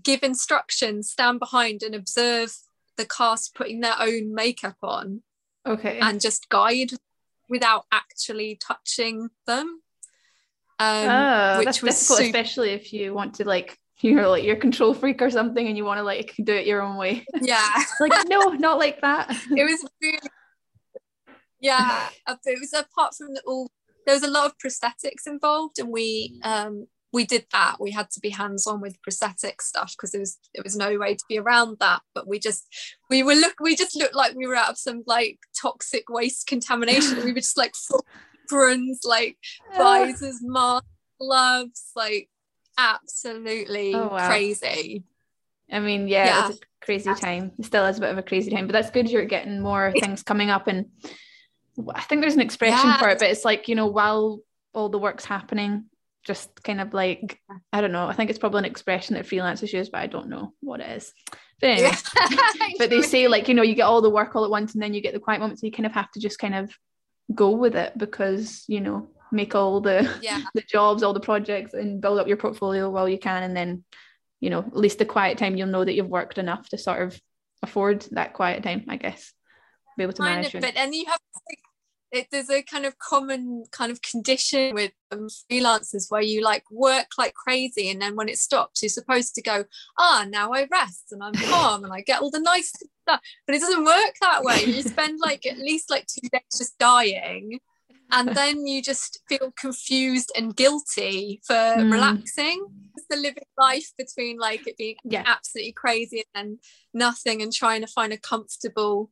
give instructions, stand behind, and observe the cast putting their own makeup on. Okay. And just guide without actually touching them. Um, oh, that's difficult, super- especially if you want to like you're like you're control freak or something and you want to like do it your own way. Yeah. like no, not like that. It was really, yeah. It was apart from the, all there was a lot of prosthetics involved and we um we did that. We had to be hands-on with prosthetic stuff because there was there was no way to be around that. But we just we were look we just looked like we were out of some like toxic waste contamination. we were just like aprons, like ah. visors, masks, gloves, like absolutely oh, wow. crazy. I mean, yeah, yeah, it's a crazy time. It still is a bit of a crazy time, but that's good. You're getting more things coming up, and I think there's an expression yeah. for it, but it's like you know, while all the work's happening, just kind of like I don't know. I think it's probably an expression that freelancers use, but I don't know what it is. But anyway, but they say like you know, you get all the work all at once, and then you get the quiet moment. So you kind of have to just kind of go with it because you know make all the yeah. the jobs all the projects and build up your portfolio while you can and then you know at least the quiet time you'll know that you've worked enough to sort of afford that quiet time i guess be able to manage of, but and you have it, there's a kind of common kind of condition with um, freelancers where you like work like crazy and then when it stops you're supposed to go ah now i rest and i'm calm and i get all the nice stuff but it doesn't work that way you spend like at least like two days just dying and then you just feel confused and guilty for Mm. relaxing. It's the living life between like it being Yeah. absolutely crazy and nothing and trying to find a comfortable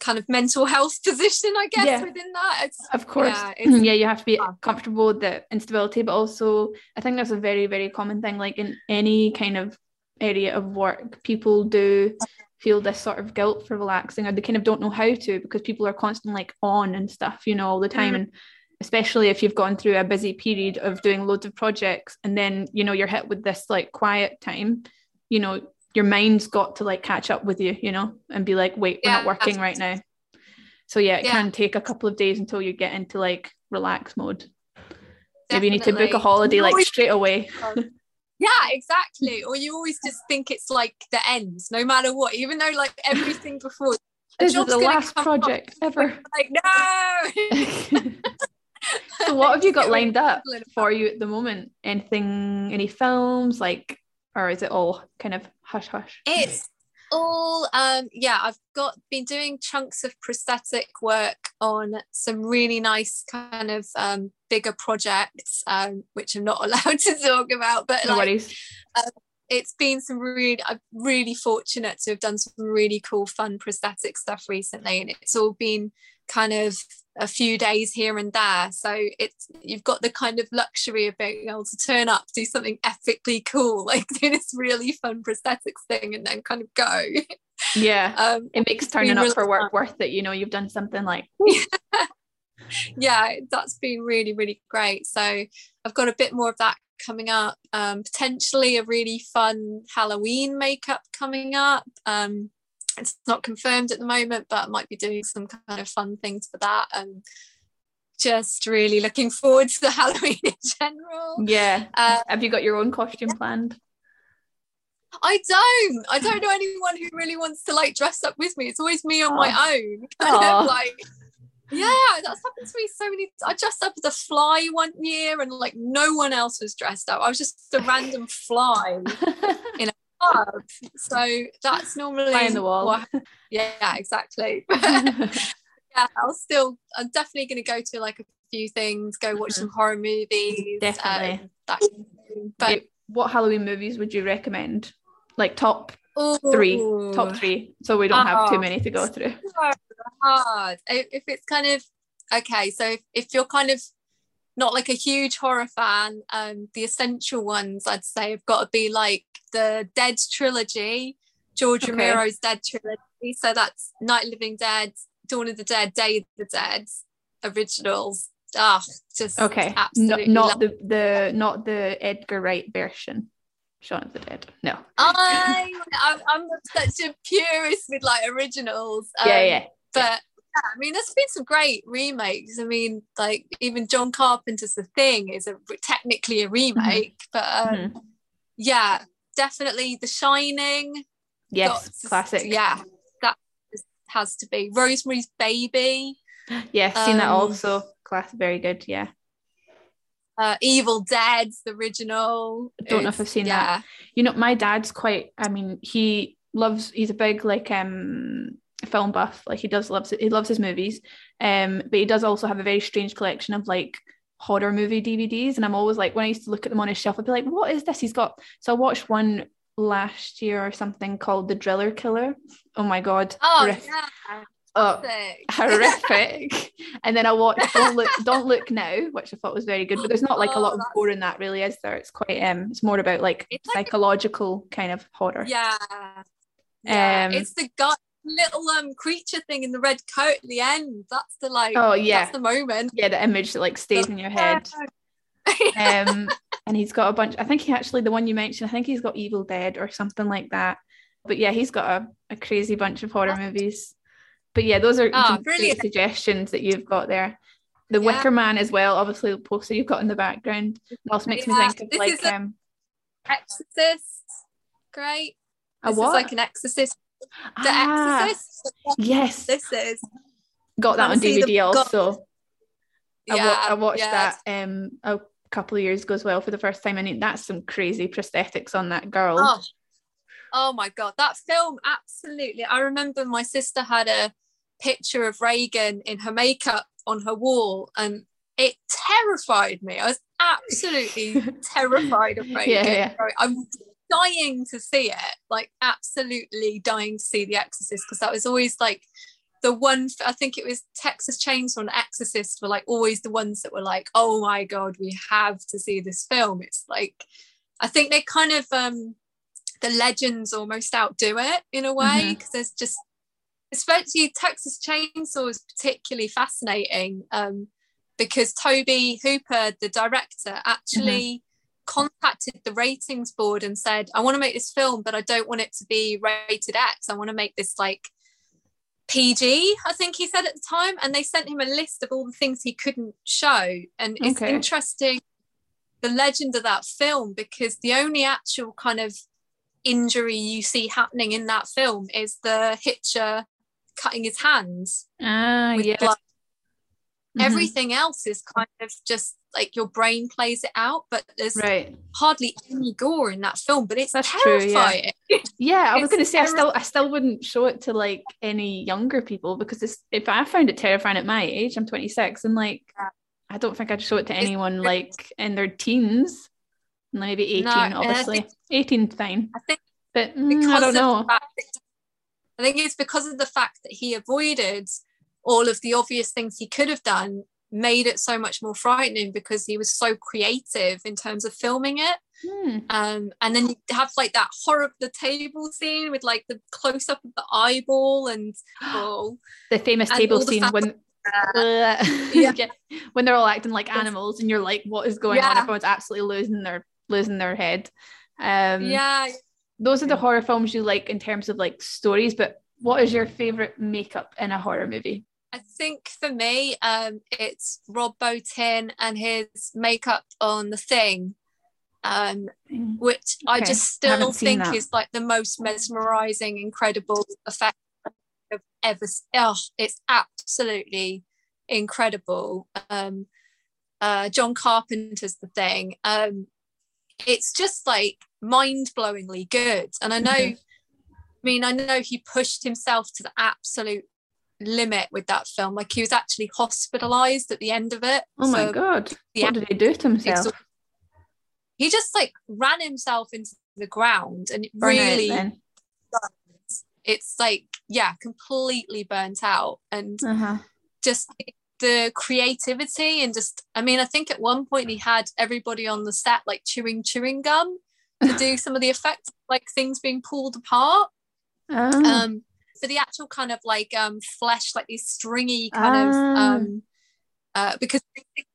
kind of mental health position, I guess, Yeah. within that. It's Of course. Yeah, Yeah, you have to be comfortable with the instability, but also I think that's a very, very common thing. Like in any kind of area of work, people do feel this sort of guilt for relaxing or they kind of don't know how to because people are constantly like on and stuff, you know, all the time. Mm. And especially if you've gone through a busy period of doing loads of projects and then, you know, you're hit with this like quiet time, you know, your mind's got to like catch up with you, you know, and be like, wait, we're not working right now. So yeah, it Yeah. can take a couple of days until you get into like relax mode. Maybe you need to book a holiday like straight away. Oh, yeah, exactly. Or you always just think it's like the end, no matter what, even though like everything before This is the last come up, project ever. like no. so what have you got lined up for you at the moment? Anything, any films like, or is it all kind of hush hush? It's all um yeah, I've got been doing chunks of prosthetic work on some really nice kind of um bigger projects, um, which I'm not allowed to talk about, but No like worries. it's been some really I'm really fortunate to have done some really cool fun prosthetic stuff recently and it's all been kind of a few days here and there so it's you've got the kind of luxury of being able to turn up do something epically cool like do this really fun prosthetics thing and then kind of go Yeah. um It makes turning up really for work fun. worth it. You know, you've done something like, yeah that's been really really great so i've got a bit more of that coming up um potentially a really fun halloween makeup coming up um it's not confirmed at the moment but i might be doing some kind of fun things for that. And just really looking forward to the halloween in general. Yeah. uh, Have you got your own costume planned? i don't. I don't know anyone who really wants to like dress up with me. It's always me on my own. Kind Aw. of like yeah that's happened to me so many i dressed up as a fly one year and like no one else was dressed up. I was just a random fly so that's normally Fly on the wall. what- yeah exactly yeah i'll still i'm definitely going to go to like a few things go watch some horror movies Definitely. um, that kind of thing. but what Halloween movies would you recommend? Like top three, top three, so we don't have too Oh. many to go through. hard. If if it's kind of okay, so if, if you're kind of not like a huge horror fan, um, the essential ones I'd say have got to be like the Dead trilogy, George Okay. Romero's Dead trilogy. So that's Night Living Dead, Dawn of the Dead, Day of the Dead, originals. Ah, just Okay, no, absolutely. not the the not the Edgar Wright version, Shaun of the Dead. No. I, I'm, I'm such a purist with like originals. yeah, um, yeah. but yeah, I mean, there's been some great remakes. I mean, like even John Carpenter's The Thing is a technically a remake, but um, Mhm. yeah, definitely The Shining. Yes, to- classic. Yeah, that has to be Rosemary's Baby, yeah, seen that Um, also. Class, very good. Yeah, uh, Evil Dead, the original. Don't know if I've seen yeah. that. you know, my dad's quite. I mean, he loves. He's a big like um film buff. Like he does loves he loves his movies. Um, but he does also have a very strange collection of like horror movie DVDs. And I'm always like, when I used to look at them on his shelf, I'd be like, what is this? He's got. So I watched one last year or something called The Driller Killer. Oh my god. Oh horrific. yeah, Oh, horrific. and then I watched Don't Look Don't Look Now, which I thought was very good. But there's not like a Oh, lot of gore in that really, is there? It's quite um it's more about like It's like- psychological kind of horror. Yeah. Yeah. Um, it's the guy little um creature thing in the red coat at the end. That's the like Oh yeah. that's the moment. Yeah, the image that like stays in your head. Um and he's got a bunch I think he actually the one you mentioned, I think he's got Evil Dead or something like that. But yeah, he's got a, a crazy bunch of horror movies. But yeah, those are great brilliant. suggestions that you've got there. The Yeah. Wicker Man as well, obviously the poster you've got in the background. Also makes me think of this like is um Exorcist. Great. a This what? is like an exorcist. The Ah, Exorcist. Yes, This is. got that on DVD also. I, wa- Yeah, I watched yeah. that um a couple of years ago as well for the first time. I mean, that's some crazy prosthetics on that girl. Oh, oh my god, that film absolutely. I remember my sister had a picture of Regan in her makeup on her wall, and it terrified me. I was absolutely terrified of Regan. Yeah, yeah. I'm dying to see it, like absolutely dying to see The Exorcist because that was always like the one. I think it was Texas Chainsaw and Exorcist were like always the ones that were like, oh my god, we have to see this film. It's like I think they kind of um the legends almost outdo it in a way because there's just especially Texas Chainsaw is particularly fascinating um, because Tobe Hooper, the director, actually contacted the ratings board and said, I want to make this film, but I don't want it to be rated X. I want to make this like PG, I think he said at the time. And they sent him a list of all the things he couldn't show. And it's Okay. interesting the legend of that film because the only actual kind of injury you see happening in that film is the hitcher cutting his hands Ah, yeah. blood. Mhm. Everything else is kind of just like your brain plays it out, but there's Right. hardly any gore in that film, but it's That's true, yeah. terrifying. Yeah, I was going to say I still I still wouldn't show it to like any younger people because it's, if I found it terrifying at my age, I'm 26, and like Yeah. I don't think I'd show it to It's- anyone like in their teens, maybe 18, No, obviously. think- 18 fine, I think but mm, I don't know. fact I think it's because of the fact that he avoided all of the obvious things he could have done, made it so much more frightening because he was so creative in terms of filming it. Hmm. Um, and then you have like that horror of the table scene with like the close up of the eyeball and oh, The famous And table scene when. Yeah. when they're all acting like animals and you're like, what is going on? Yeah. Everyone's absolutely losing their losing their head. Um, yeah, those are the horror films you like in terms of like stories, but what is your favorite makeup in a horror movie? I think for me, um, it's Rob Bottin and his makeup on the thing. Um, which I Okay. just I haven't still seen think is like the most mesmerizing, incredible effect I've ever. s- Oh, it's absolutely incredible. Um, uh, John Carpenter's the thing. Um, it's just like mind-blowingly good, and I know. Mhm. I mean, I know he pushed himself to the absolute limit with that film. Like he was actually hospitalized at the end of it. Oh my god. What did he do to himself? he just like ran himself into the ground and it Burn really then. it's like yeah completely burnt out and Uh-huh. just the creativity and just i mean i think at one point he had everybody on the set like chewing chewing gum to do some of the effects like things being pulled apart Oh. um for the actual kind of like um flesh like these stringy kind of Ah. um uh, because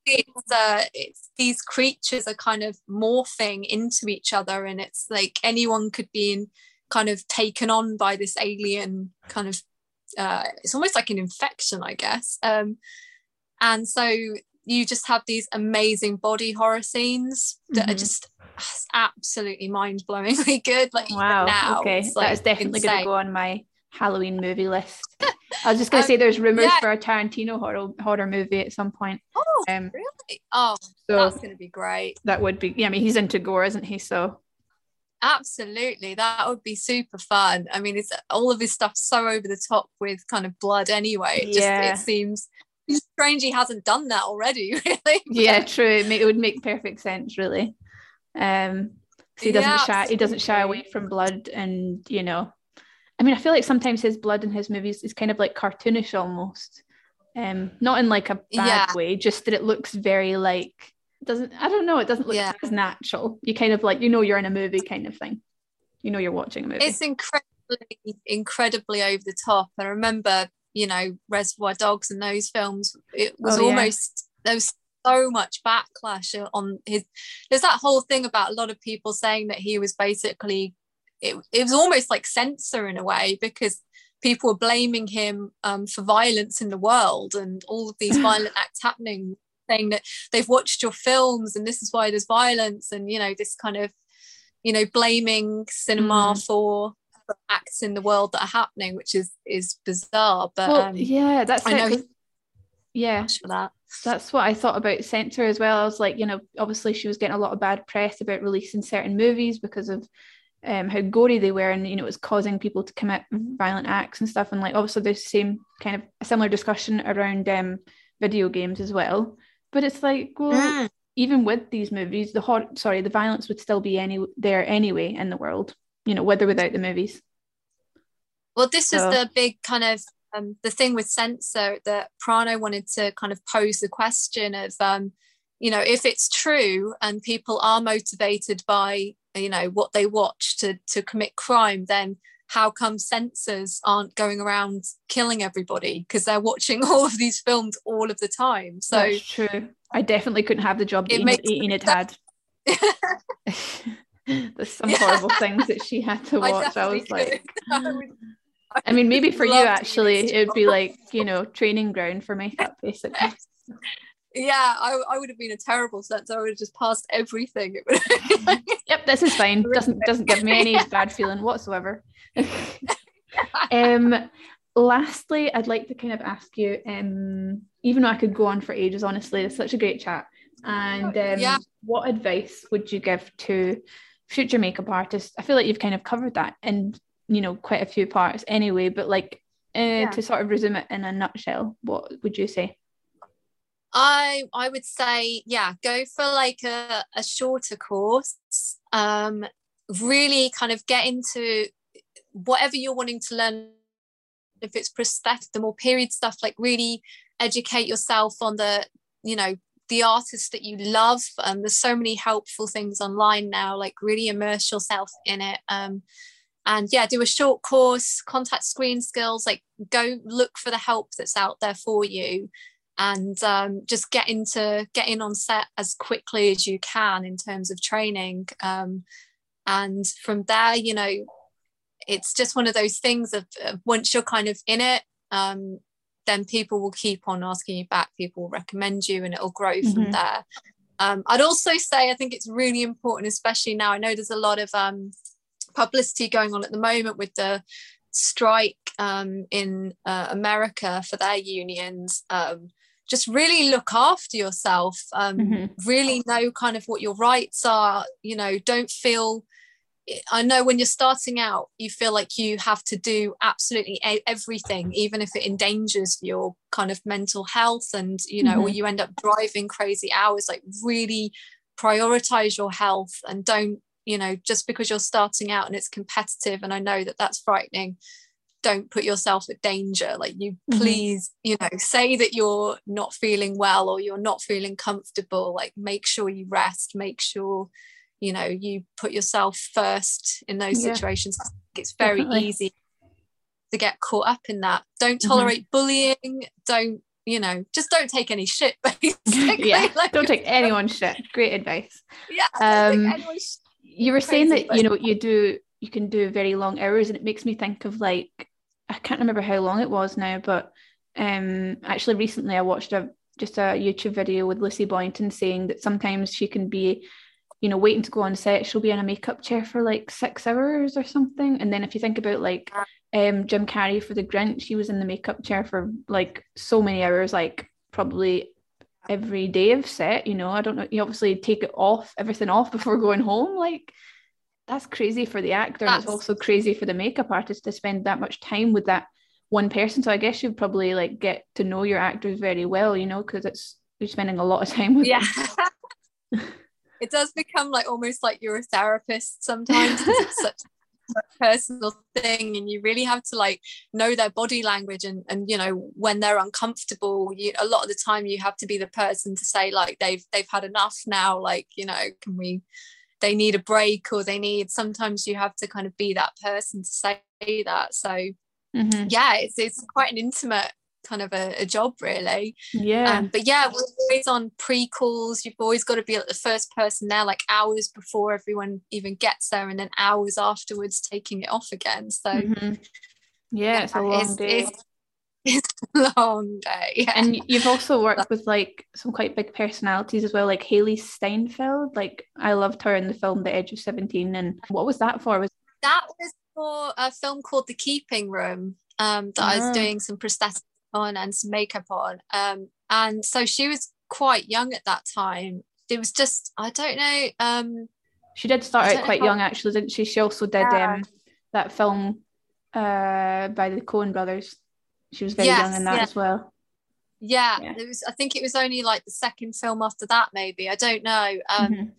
it's uh it's these creatures are kind of morphing into each other and it's like anyone could be in, kind of taken on by this alien kind of uh it's almost like an infection i guess um and so you just have these amazing body horror scenes that are Mhm. just absolutely mind-blowingly good like wow. now okay. like, is definitely going to go on my Halloween movie list. I was just going to Um, say there's rumors yeah. for a Tarantino horror horror movie at some point. oh Um, really oh so that's going to be great that would be yeah. I mean, he's into gore, isn't he? So Absolutely, that would be super fun. I mean, it's all of his stuff so over the top with kind of blood anyway. It just Yeah. it seems strange he hasn't done that already, really. yeah, true. It, would make perfect sense, really. Um, he doesn't Yeah, shy. He doesn't shy away from blood, and you know, I mean, I feel like sometimes his blood in his movies is kind of like cartoonish almost. Um, not in like a bad Yeah. way, just that it looks very like doesn't. I don't know. It doesn't look Yeah. as natural. You kind of like you know you're in a movie kind of thing. You know you're watching a movie. It's incredibly, incredibly over the top. I remember, you know, Reservoir Dogs and those films. It was Oh, yeah. almost there was so much backlash on his. There's that whole thing about a lot of people saying that he was basically. It, it was almost like censor in a way because people were blaming him um, for violence in the world and all of these violent acts happening saying that they've watched your films and this is why there's violence and you know this kind of you know blaming cinema for for acts in the world that are happening which is is bizarre. But well, um yeah, that's I it, know yeah, that. That's what I thought about Censor as well. I was like, you know, obviously she was getting a lot of bad press about releasing certain movies because of um, how gory they were, and you know, it was causing people to commit violent acts and stuff. And like, obviously, there's the same kind of a similar discussion around um, video games as well. But it's like, well, mm. even with these movies, the hot sorry, the violence would still be any there anyway in the world, you know, with or without the movies. Well, this so. is the big kind of um, the thing with censor that Prano wanted to kind of pose the question of, um, you know, if it's true and people are motivated by, you know, what they watch to to commit crime, then how come censors aren't going around killing everybody? Because they're watching all of these films all of the time. So That's true. I definitely couldn't have the job that Enid, Enid had. There's some yeah. horrible things that she had to watch. I, I was like I mean, maybe for you actually, it would be like you know training ground for makeup, basically. Yeah, I, I would have been a terrible censor. I would have just passed everything. yep, this is fine. Doesn't doesn't give me any bad feeling whatsoever. um, lastly, I'd like to kind of ask you, um, even though I could go on for ages, honestly, it's such a great chat. And um, yeah. what advice would you give to future makeup artists? I feel like you've kind of covered that in you know quite a few parts anyway, but like uh, yeah. to sort of resume it in a nutshell, what would you say? I I would say yeah, go for like a, a shorter course. Um, really kind of get into whatever you're wanting to learn if it's prosthetic the more period stuff like really educate yourself on the you know the artists that you love and um, there's so many helpful things online now like really immerse yourself in it um, and yeah do a short course contact screen skills like go look for the help that's out there for you and um, just get into get in on set as quickly as you can in terms of training um, and from there you know it's just one of those things of, once you're kind of in it um, then people will keep on asking you back people will recommend you and it'll grow mm-hmm. from there um, i'd also say i think it's really important especially now i know there's a lot of um, publicity going on at the moment with the strike um, in uh, america for their unions um, just really look after yourself um, mm-hmm. really know kind of what your rights are you know don't feel I know when you're starting out, you feel like you have to do absolutely everything, even if it endangers your kind of mental health, and you know, mm-hmm. or you end up driving crazy hours. Like, really prioritize your health and don't, you know, just because you're starting out and it's competitive, and I know that that's frightening. Don't put yourself at danger. Like, you mm-hmm. please, you know, say that you're not feeling well or you're not feeling comfortable. Like, make sure you rest, make sure you know you put yourself first in those yeah. situations it's very Definitely. easy to get caught up in that don't mm-hmm. tolerate mm-hmm. bullying don't you know just don't take any shit basically yeah like, don't take anyone's shit great advice yeah um you were saying that you know you do you can do very long hours and it makes me think of like i can't remember how long it was now but um actually recently i watched a just a youtube video with Lucy Boynton saying that sometimes she can be you know, waiting to go on set, she'll be in a makeup chair for like six hours or something. And then if you think about like um, Jim Carrey for The Grinch, he was in the makeup chair for like so many hours, like probably every day of set. You know, I don't know. You obviously take it off, everything off before going home. Like that's crazy for the actor, that's... and it's also crazy for the makeup artist to spend that much time with that one person. So I guess you'd probably like get to know your actors very well, you know, because it's you're spending a lot of time with yeah. it does become like almost like you're a therapist sometimes it's such a personal thing and you really have to like know their body language and and you know when they're uncomfortable you a lot of the time you have to be the person to say like they've they've had enough now like you know can we they need a break or they need sometimes you have to kind of be that person to say that. So mm-hmm. yeah it's it's quite an intimate kind of a, a job really. Yeah. Um, but yeah we're always on pre-calls. You've always got to be like the first person there like hours before everyone even gets there and then hours afterwards taking it off again. So mm-hmm. yeah, yeah, it's a long it's, day it's, a long day yeah. and you've also worked with like some quite big personalities as well like Hailee Steinfeld like I loved her in the film The Edge of 17 and what was that for was that was for a film called The Keeping Room um, that I was ah. doing some prosthetics on and some makeup on. Um, and so she was quite young at that time. It was just, I don't know. Um, she did start out quite young, actually, didn't she? She also did yeah. um, that film uh, by the Coen brothers. She was very yes, young in that yeah. as well. Yeah, Yeah. it was. I think it was only like the second film after that, maybe. I don't know. Um, Mhm.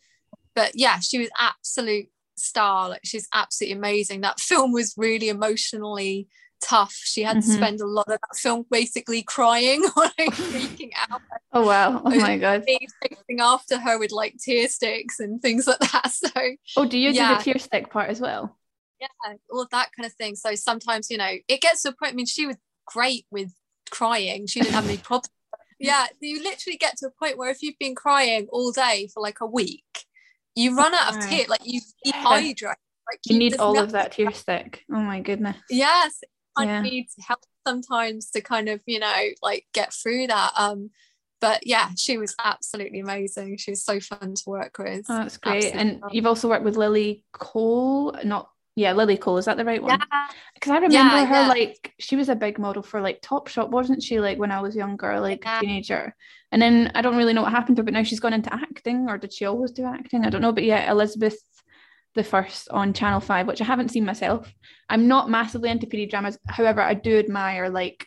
but yeah, she was absolute star. Like she's absolutely amazing. That film was really emotionally tough. She had to Mhm. spend a lot of that film basically crying or like freaking out. Oh wow! Oh my god! Me chasing after her with like tear sticks and things like that. So Oh, do you do the tear stick part as well? yeah, all of that kind of thing. So sometimes, you know, it gets to a point. I mean, she was great with crying. She didn't have any problems. Yeah, you literally get to a point where if you've been crying all day for like a week, you run out of Right. tears. Like you Yeah. dehydrate. Like You need all of that tear stick. Oh my goodness. Yes, I Yeah. need help sometimes to kind of, you know, like get through that. Um, but yeah, she was absolutely amazing. She was so fun to work with. Oh, that's great. Absolutely And fun. you've also worked with Lily Cole, not yeah, Lily Cole. Is that the right one? yeah, Because I remember Yeah, her yeah. like she was a big model for like Topshop, wasn't she? Like when I was younger, like Yeah. a teenager. And then I don't really know what happened to her, but now she's gone into acting, or did she always do acting? I don't know. But yeah, Elizabeth the first on Channel Five, which I haven't seen myself. I'm not massively into period dramas. However, I do admire like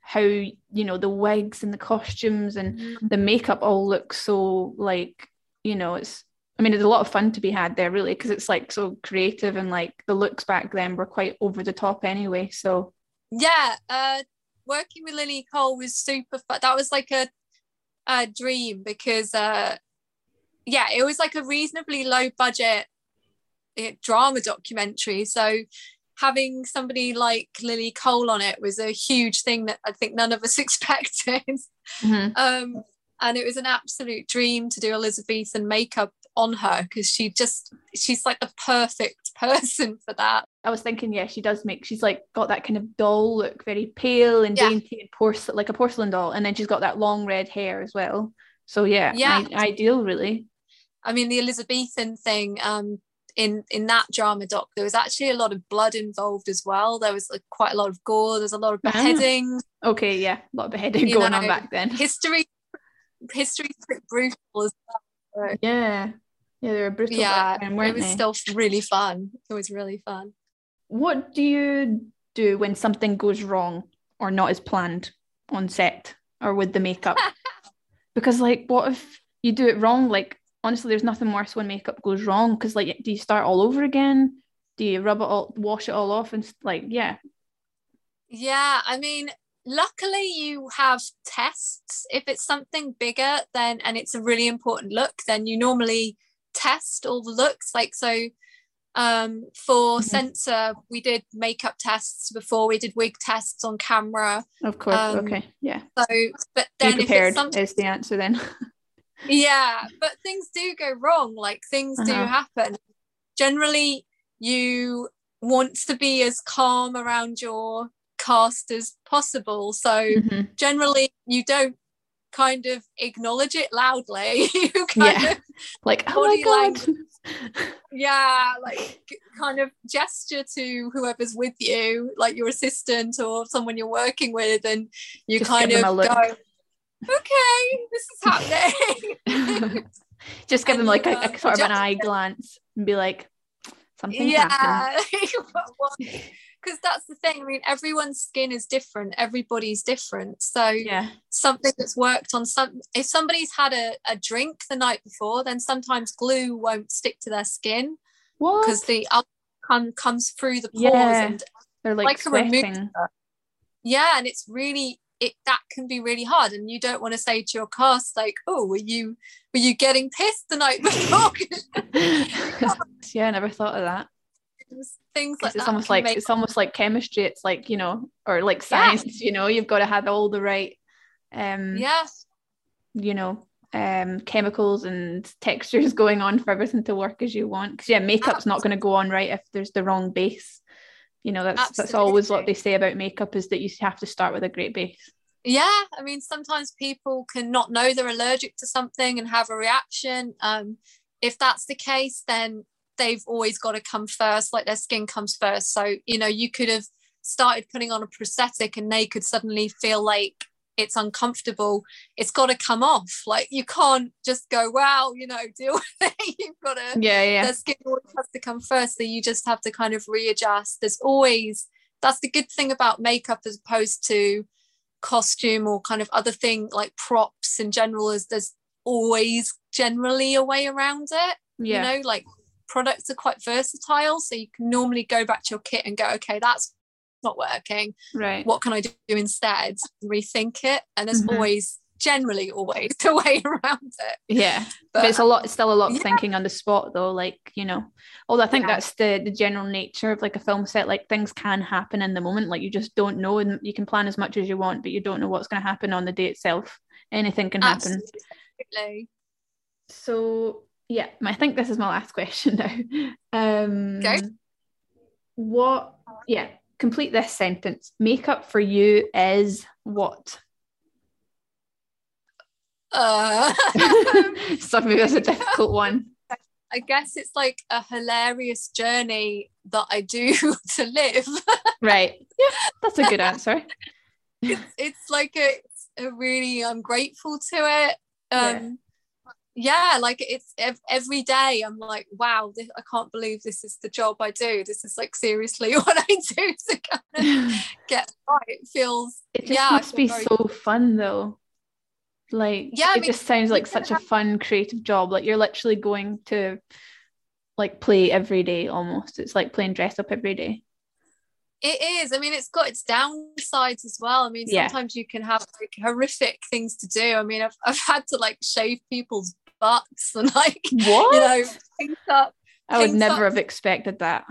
how you know the wigs and the costumes and Mm-hmm. the makeup all look so like you know it's i mean there's a lot of fun to be had there really because it's like so creative and like the looks back then were quite over the top anyway so yeah. Uh, working with Lily Cole was super fun. That was like a, a dream because, uh, yeah, it was like a reasonably low budget uh, drama documentary. So having somebody like Lily Cole on it was a huge thing that I think none of us expected. um, and it was an absolute dream to do Elizabethan makeup on her because she just she's like the perfect person for that. i was thinking yeah she does make she's like got that kind of doll look very pale and Yeah. dainty and porcelain like a porcelain doll and then she's got that long red hair as well so yeah Yeah. I- ideal really I mean, the Elizabethan thing um, in in that drama doc, there was actually a lot of blood involved as well. There was like, quite a lot of gore. There's a lot of Ah. beheading. okay yeah a lot of beheading You going on back then History, history's pretty brutal as well. yeah yeah they were brutal yeah, then, it was they? still really fun. It was really fun. What do you do when something goes wrong or not as planned on set or with the makeup? because like what if you do it wrong? Like honestly, there's nothing worse when makeup goes wrong because like do you start all over again? Do you rub it all wash it all off and like yeah. Yeah, I mean, luckily you have tests. If it's something bigger, then and it's a really important look, then you normally test all the looks. Like so, um, for Mhm. Censor, we did makeup tests before. We did wig tests on camera. Of course. Um, okay. Yeah. So, but then if prepared it's something, is the answer then. yeah, but things do go wrong. Like things do Uh-huh. happen. Generally, you want to be as calm around your cast as possible. So Mhm. generally you don't kind of acknowledge it loudly you kind Yeah. of Like oh my god. language. yeah like kind of gesture to whoever's with you like your assistant or someone you're working with and you Just kind of go okay this is happening Just give And them like a, a sort of an eye glance and be like something yeah because that's the thing i mean everyone's skin is different everybody's different so Yeah. something that's worked on some if somebody's had a, a drink the night before then sometimes glue won't stick to their skin because the alcohol comes through the pores Yeah. and They're like, like a remover. sweating. yeah and it's really it that can be really hard and you don't want to say to your cast like oh were you were you getting pissed the night before yeah, I never thought of that. Things like it's that almost like make- it's almost like chemistry. It's like you know, or like Yeah. science. You know, you've got to have all the right, um, yeah you know, um, chemicals and textures going on for everything to work as you want. Because yeah, makeup's not going to go on right if there's the wrong base. You know, that's that's always what they say about makeup is that you have to start with a great base. yeah i mean sometimes people can not know they're allergic to something and have a reaction um, if that's the case then they've always got to come first like their skin comes first so you know you could have started putting on a prosthetic and they could suddenly feel like it's uncomfortable it's got to come off like you can't just go wow you know deal with it you've got to Yeah, yeah. their skin always has to come first. So you just have to kind of readjust. There's always that's the good thing about makeup as opposed to costume or kind of other thing like props in general is there's always generally a way around it Yeah. you know like products are quite versatile so you can normally go back to your kit and go okay that's not working right. what can i do instead rethink it and there's Mhm. always generally always a way around it Yeah. But, but it's a lot, it's still a lot of Yeah. thinking on the spot though. Like, you know, although I think Yeah. that's the the general nature of like a film set. Like things can happen in the moment. Like you just don't know and you can plan as much as you want, but you don't know what's going to happen on the day itself. Anything can happen. absolutely So yeah, I think this is my last question now. Um Okay. what yeah, complete this sentence. Makeup for you is what? uh, so maybe that's a difficult one. I guess it's like a hilarious journey that I do to live. Right. Yeah, that's a good answer. it's, it's like a, a really I'm grateful to it. Um, yeah. Like it's ev- every day I'm like, wow, this, I can't believe this is the job I do. This is like seriously what I do to kind of get right. It feels It just yeah, must be so fun though. Like Yeah, I it mean, just sounds like such a fun creative job. Like you're literally going to like play every day almost. It's like playing dress up every day. It is. I mean, it's got its downsides as well. I mean, Yeah. sometimes you can have like horrific things to do. I mean, I've, I've had to like shave people's butts and like, What? you know, paint up, I would never up- have expected that.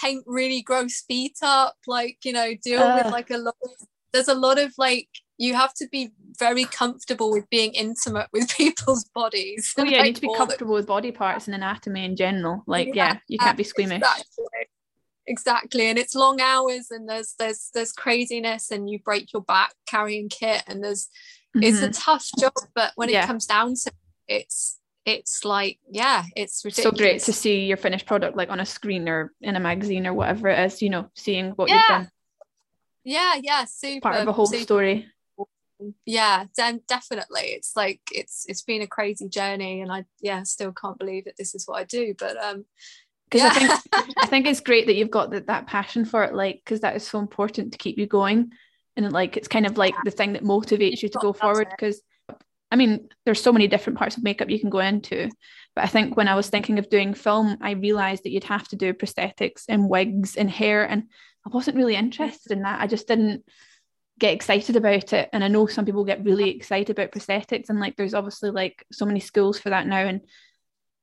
paint really gross feet up, like, you know, deal Ugh. with like a lot of, there's a lot of like, you have to be very comfortable with being intimate with people's bodies. Oh yeah, you need to be comfortable with body parts and anatomy in general. Like yeah, Yeah, you can't be squeamish. Exactly. Exactly. And it's long hours and there's there's there's craziness and you break your back carrying kit and there's it's a Mhm. tough job, but when Yeah. it comes down to it, it's it's like, yeah, it's so great to see your finished product like on a screen or in a magazine or whatever it is, you know, seeing what you've done. yeah, yeah, super Part of a whole super story. yeah de- definitely it's like it's it's been a crazy journey and i yeah still can't believe that this is what i do but um because yeah. I think I think it's great that you've got that, that passion for it, like because that is so important to keep you going, and like it's kind of like the thing that motivates you to go forward. Because I mean, there's so many different parts of makeup you can go into, but I think when I was thinking of doing film, I realized that you'd have to do prosthetics and wigs and hair, and I wasn't really interested in that. I just didn't get excited about it, and I know some people get really excited about prosthetics, and like there's obviously like so many schools for that now, and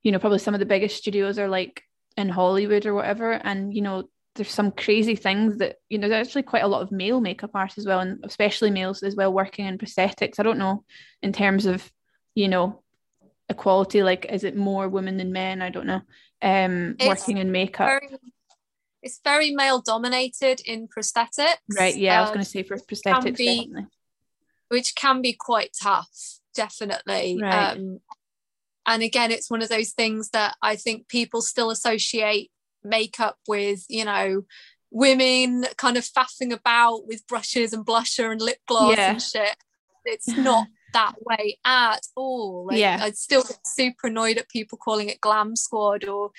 you know probably some of the biggest studios are like in Hollywood or whatever. And you know, there's some crazy things that you know. There's actually quite a lot of male makeup artists as well, and especially males as well working in prosthetics. I don't know in terms of you know equality. Like, is it more women than men? I don't know. Um, It's working in makeup. very it's very male dominated in prosthetics Right. Yeah, I was um, going to say for prosthetics, be- definitely. which can be quite tough definitely Right. um and again it's one of those things that i think people still associate makeup with you know women kind of faffing about with brushes and blusher and lip gloss Yeah. and shit it's not that way at all like, Yeah. i'd still get super annoyed at people calling it glam squad or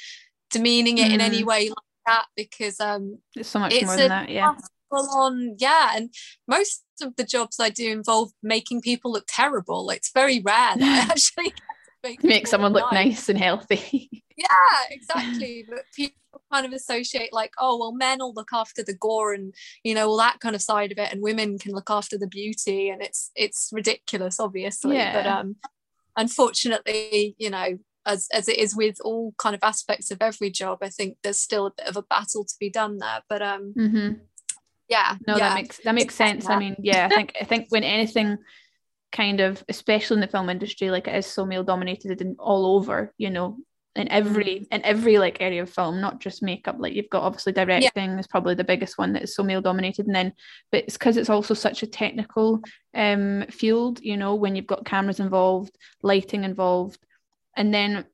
demeaning it in any Mm. way like that because um It's so much it's more than that. Yeah. on yeah and most of the jobs i do involve making people look terrible it's very rare that i actually make, Make someone look nice and healthy. yeah exactly but people kind of associate like oh well men will look after the gore and you know all that kind of side of it and women can look after the beauty and it's it's ridiculous obviously but Yeah. um unfortunately you know as, as it is with all kind of aspects of every job i think there's still a bit of a battle to be done there but um hmm yeah No, yeah. that makes that makes sense. I mean, yeah, I think I think when anything kind of, especially in the film industry, like it is so male dominated and all over, you know, in every in every like area of film, not just makeup. Like you've got obviously directing is probably the biggest one that is so male dominated, and then but it's because it's also such a technical um field, you know, when you've got cameras involved, lighting involved, and then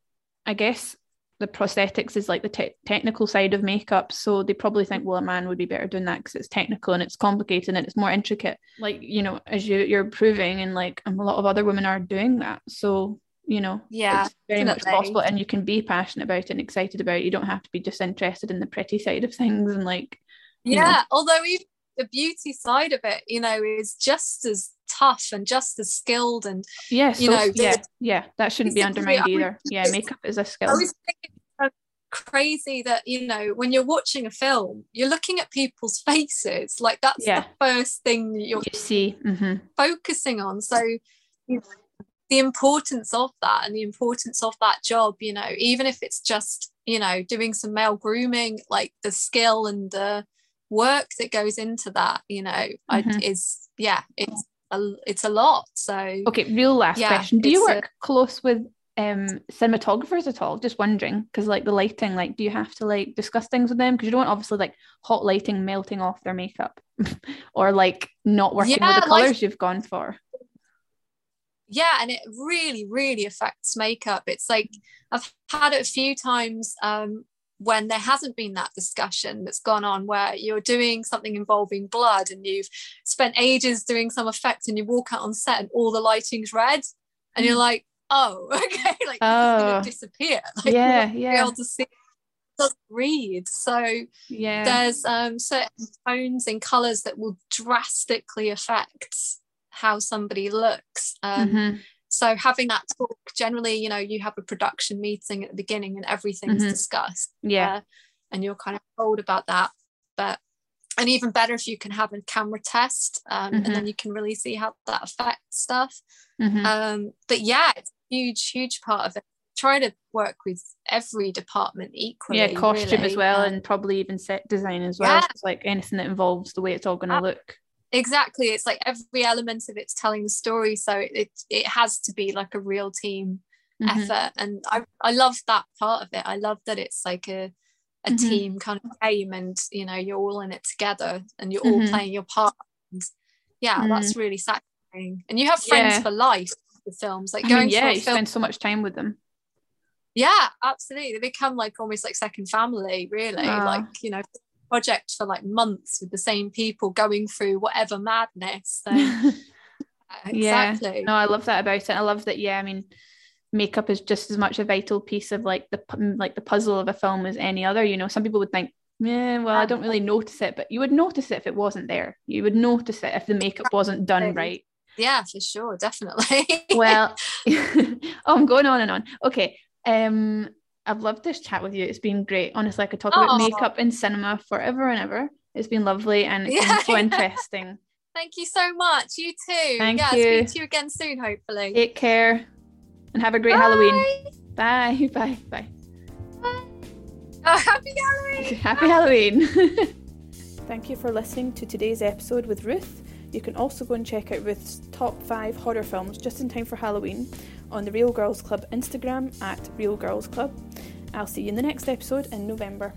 I guess the prosthetics is like the te- technical side of makeup. So they probably think well a man would be better doing that because it's technical and it's complicated and it's more intricate like you know as you you're proving and like um, a lot of other women are doing that. So you know Yeah, it's very much possible and you can be passionate about it and excited about it you don't have to be just interested in the pretty side of things and like you know. yeah although even the beauty side of it, you know, is just as tough and just as skilled and Yes, you know, yeah, yeah, that shouldn't be undermined either. Yeah, makeup is a skill. always think it's crazy that you know when you're watching a film, you're looking at people's faces. Like that's Yeah. the first thing you're You see, hmm focusing on. So you know, the importance of that and the importance of that job, you know, even if it's just you know doing some male grooming, like the skill and the work that goes into that, you know, I, Mhm. is yeah, it's a, it's a lot. So Okay, real last Yeah, question. Do you it's a- work close with um cinematographers at all? Just wondering, because like the lighting, like, do you have to like discuss things with them? Because you don't want obviously like hot lighting melting off their makeup, or like not working Yeah, with the like- colors you've gone for. Yeah and it really really affects makeup it's like i've had it a few times um, when there hasn't been that discussion that's gone on where you're doing something involving blood and you've spent ages doing some effect and you walk out on set and all the lighting's red and you're Mm. like oh okay like Oh. it's gonna disappear like Yeah, won't be able to see doesn't read so Yeah. there's um, certain tones and colors that will drastically affect how somebody looks um, Mhm. so having that talk generally you know you have a production meeting at the beginning and everything's Mhm. discussed Yeah. uh, and you're kind of told about that but and even better if you can have a camera test um, Mhm. and then you can really see how that affects stuff Mhm. um, but yeah it's a huge huge part of it try to work with every department equally yeah, costume as well, Um, and probably even set design as well. Yeah. So it's like anything that involves the way it's all going to look. Exactly it's like every element of it's telling the story so it it has to be like a real team Mhm. effort and I, I love that part of it i love that it's like a a Mhm. team kind of game and you know you're all in it together and you're all Mhm. playing your part and yeah Mm. that's really satisfying and you have friends Yeah. for life with films like I going mean, yeah, you film spend so much time with them. yeah absolutely they become like almost like second family really Ah. like you know project for like months with the same people going through whatever madness so Yeah. exactly No, I love that about it. I love that. Yeah, I mean, makeup is just as much a vital piece of like the like the puzzle of a film as any other. You know, some people would think, yeah, well, I don't really notice it, but you would notice it if it wasn't there. You would notice it if the makeup wasn't done right. yeah for sure definitely Well, oh, I'm going on and on. Okay. Um, I've loved this chat with you. It's been great. Honestly, I could talk about oh. makeup in cinema forever and ever. It's been lovely and it's Yeah. been so interesting. Thank you so much. You too. Thank yeah, you. speak to you again soon, hopefully. Take care and have a great Bye. Halloween. Bye. Bye. Bye. Oh, happy Halloween. Happy Halloween. Thank you for listening to today's episode with Ruth. You can also go and check out Ruth's top five horror films just in time for Halloween on the Real Girls Club Instagram at Real Girls Club. I'll see you in the next episode in November.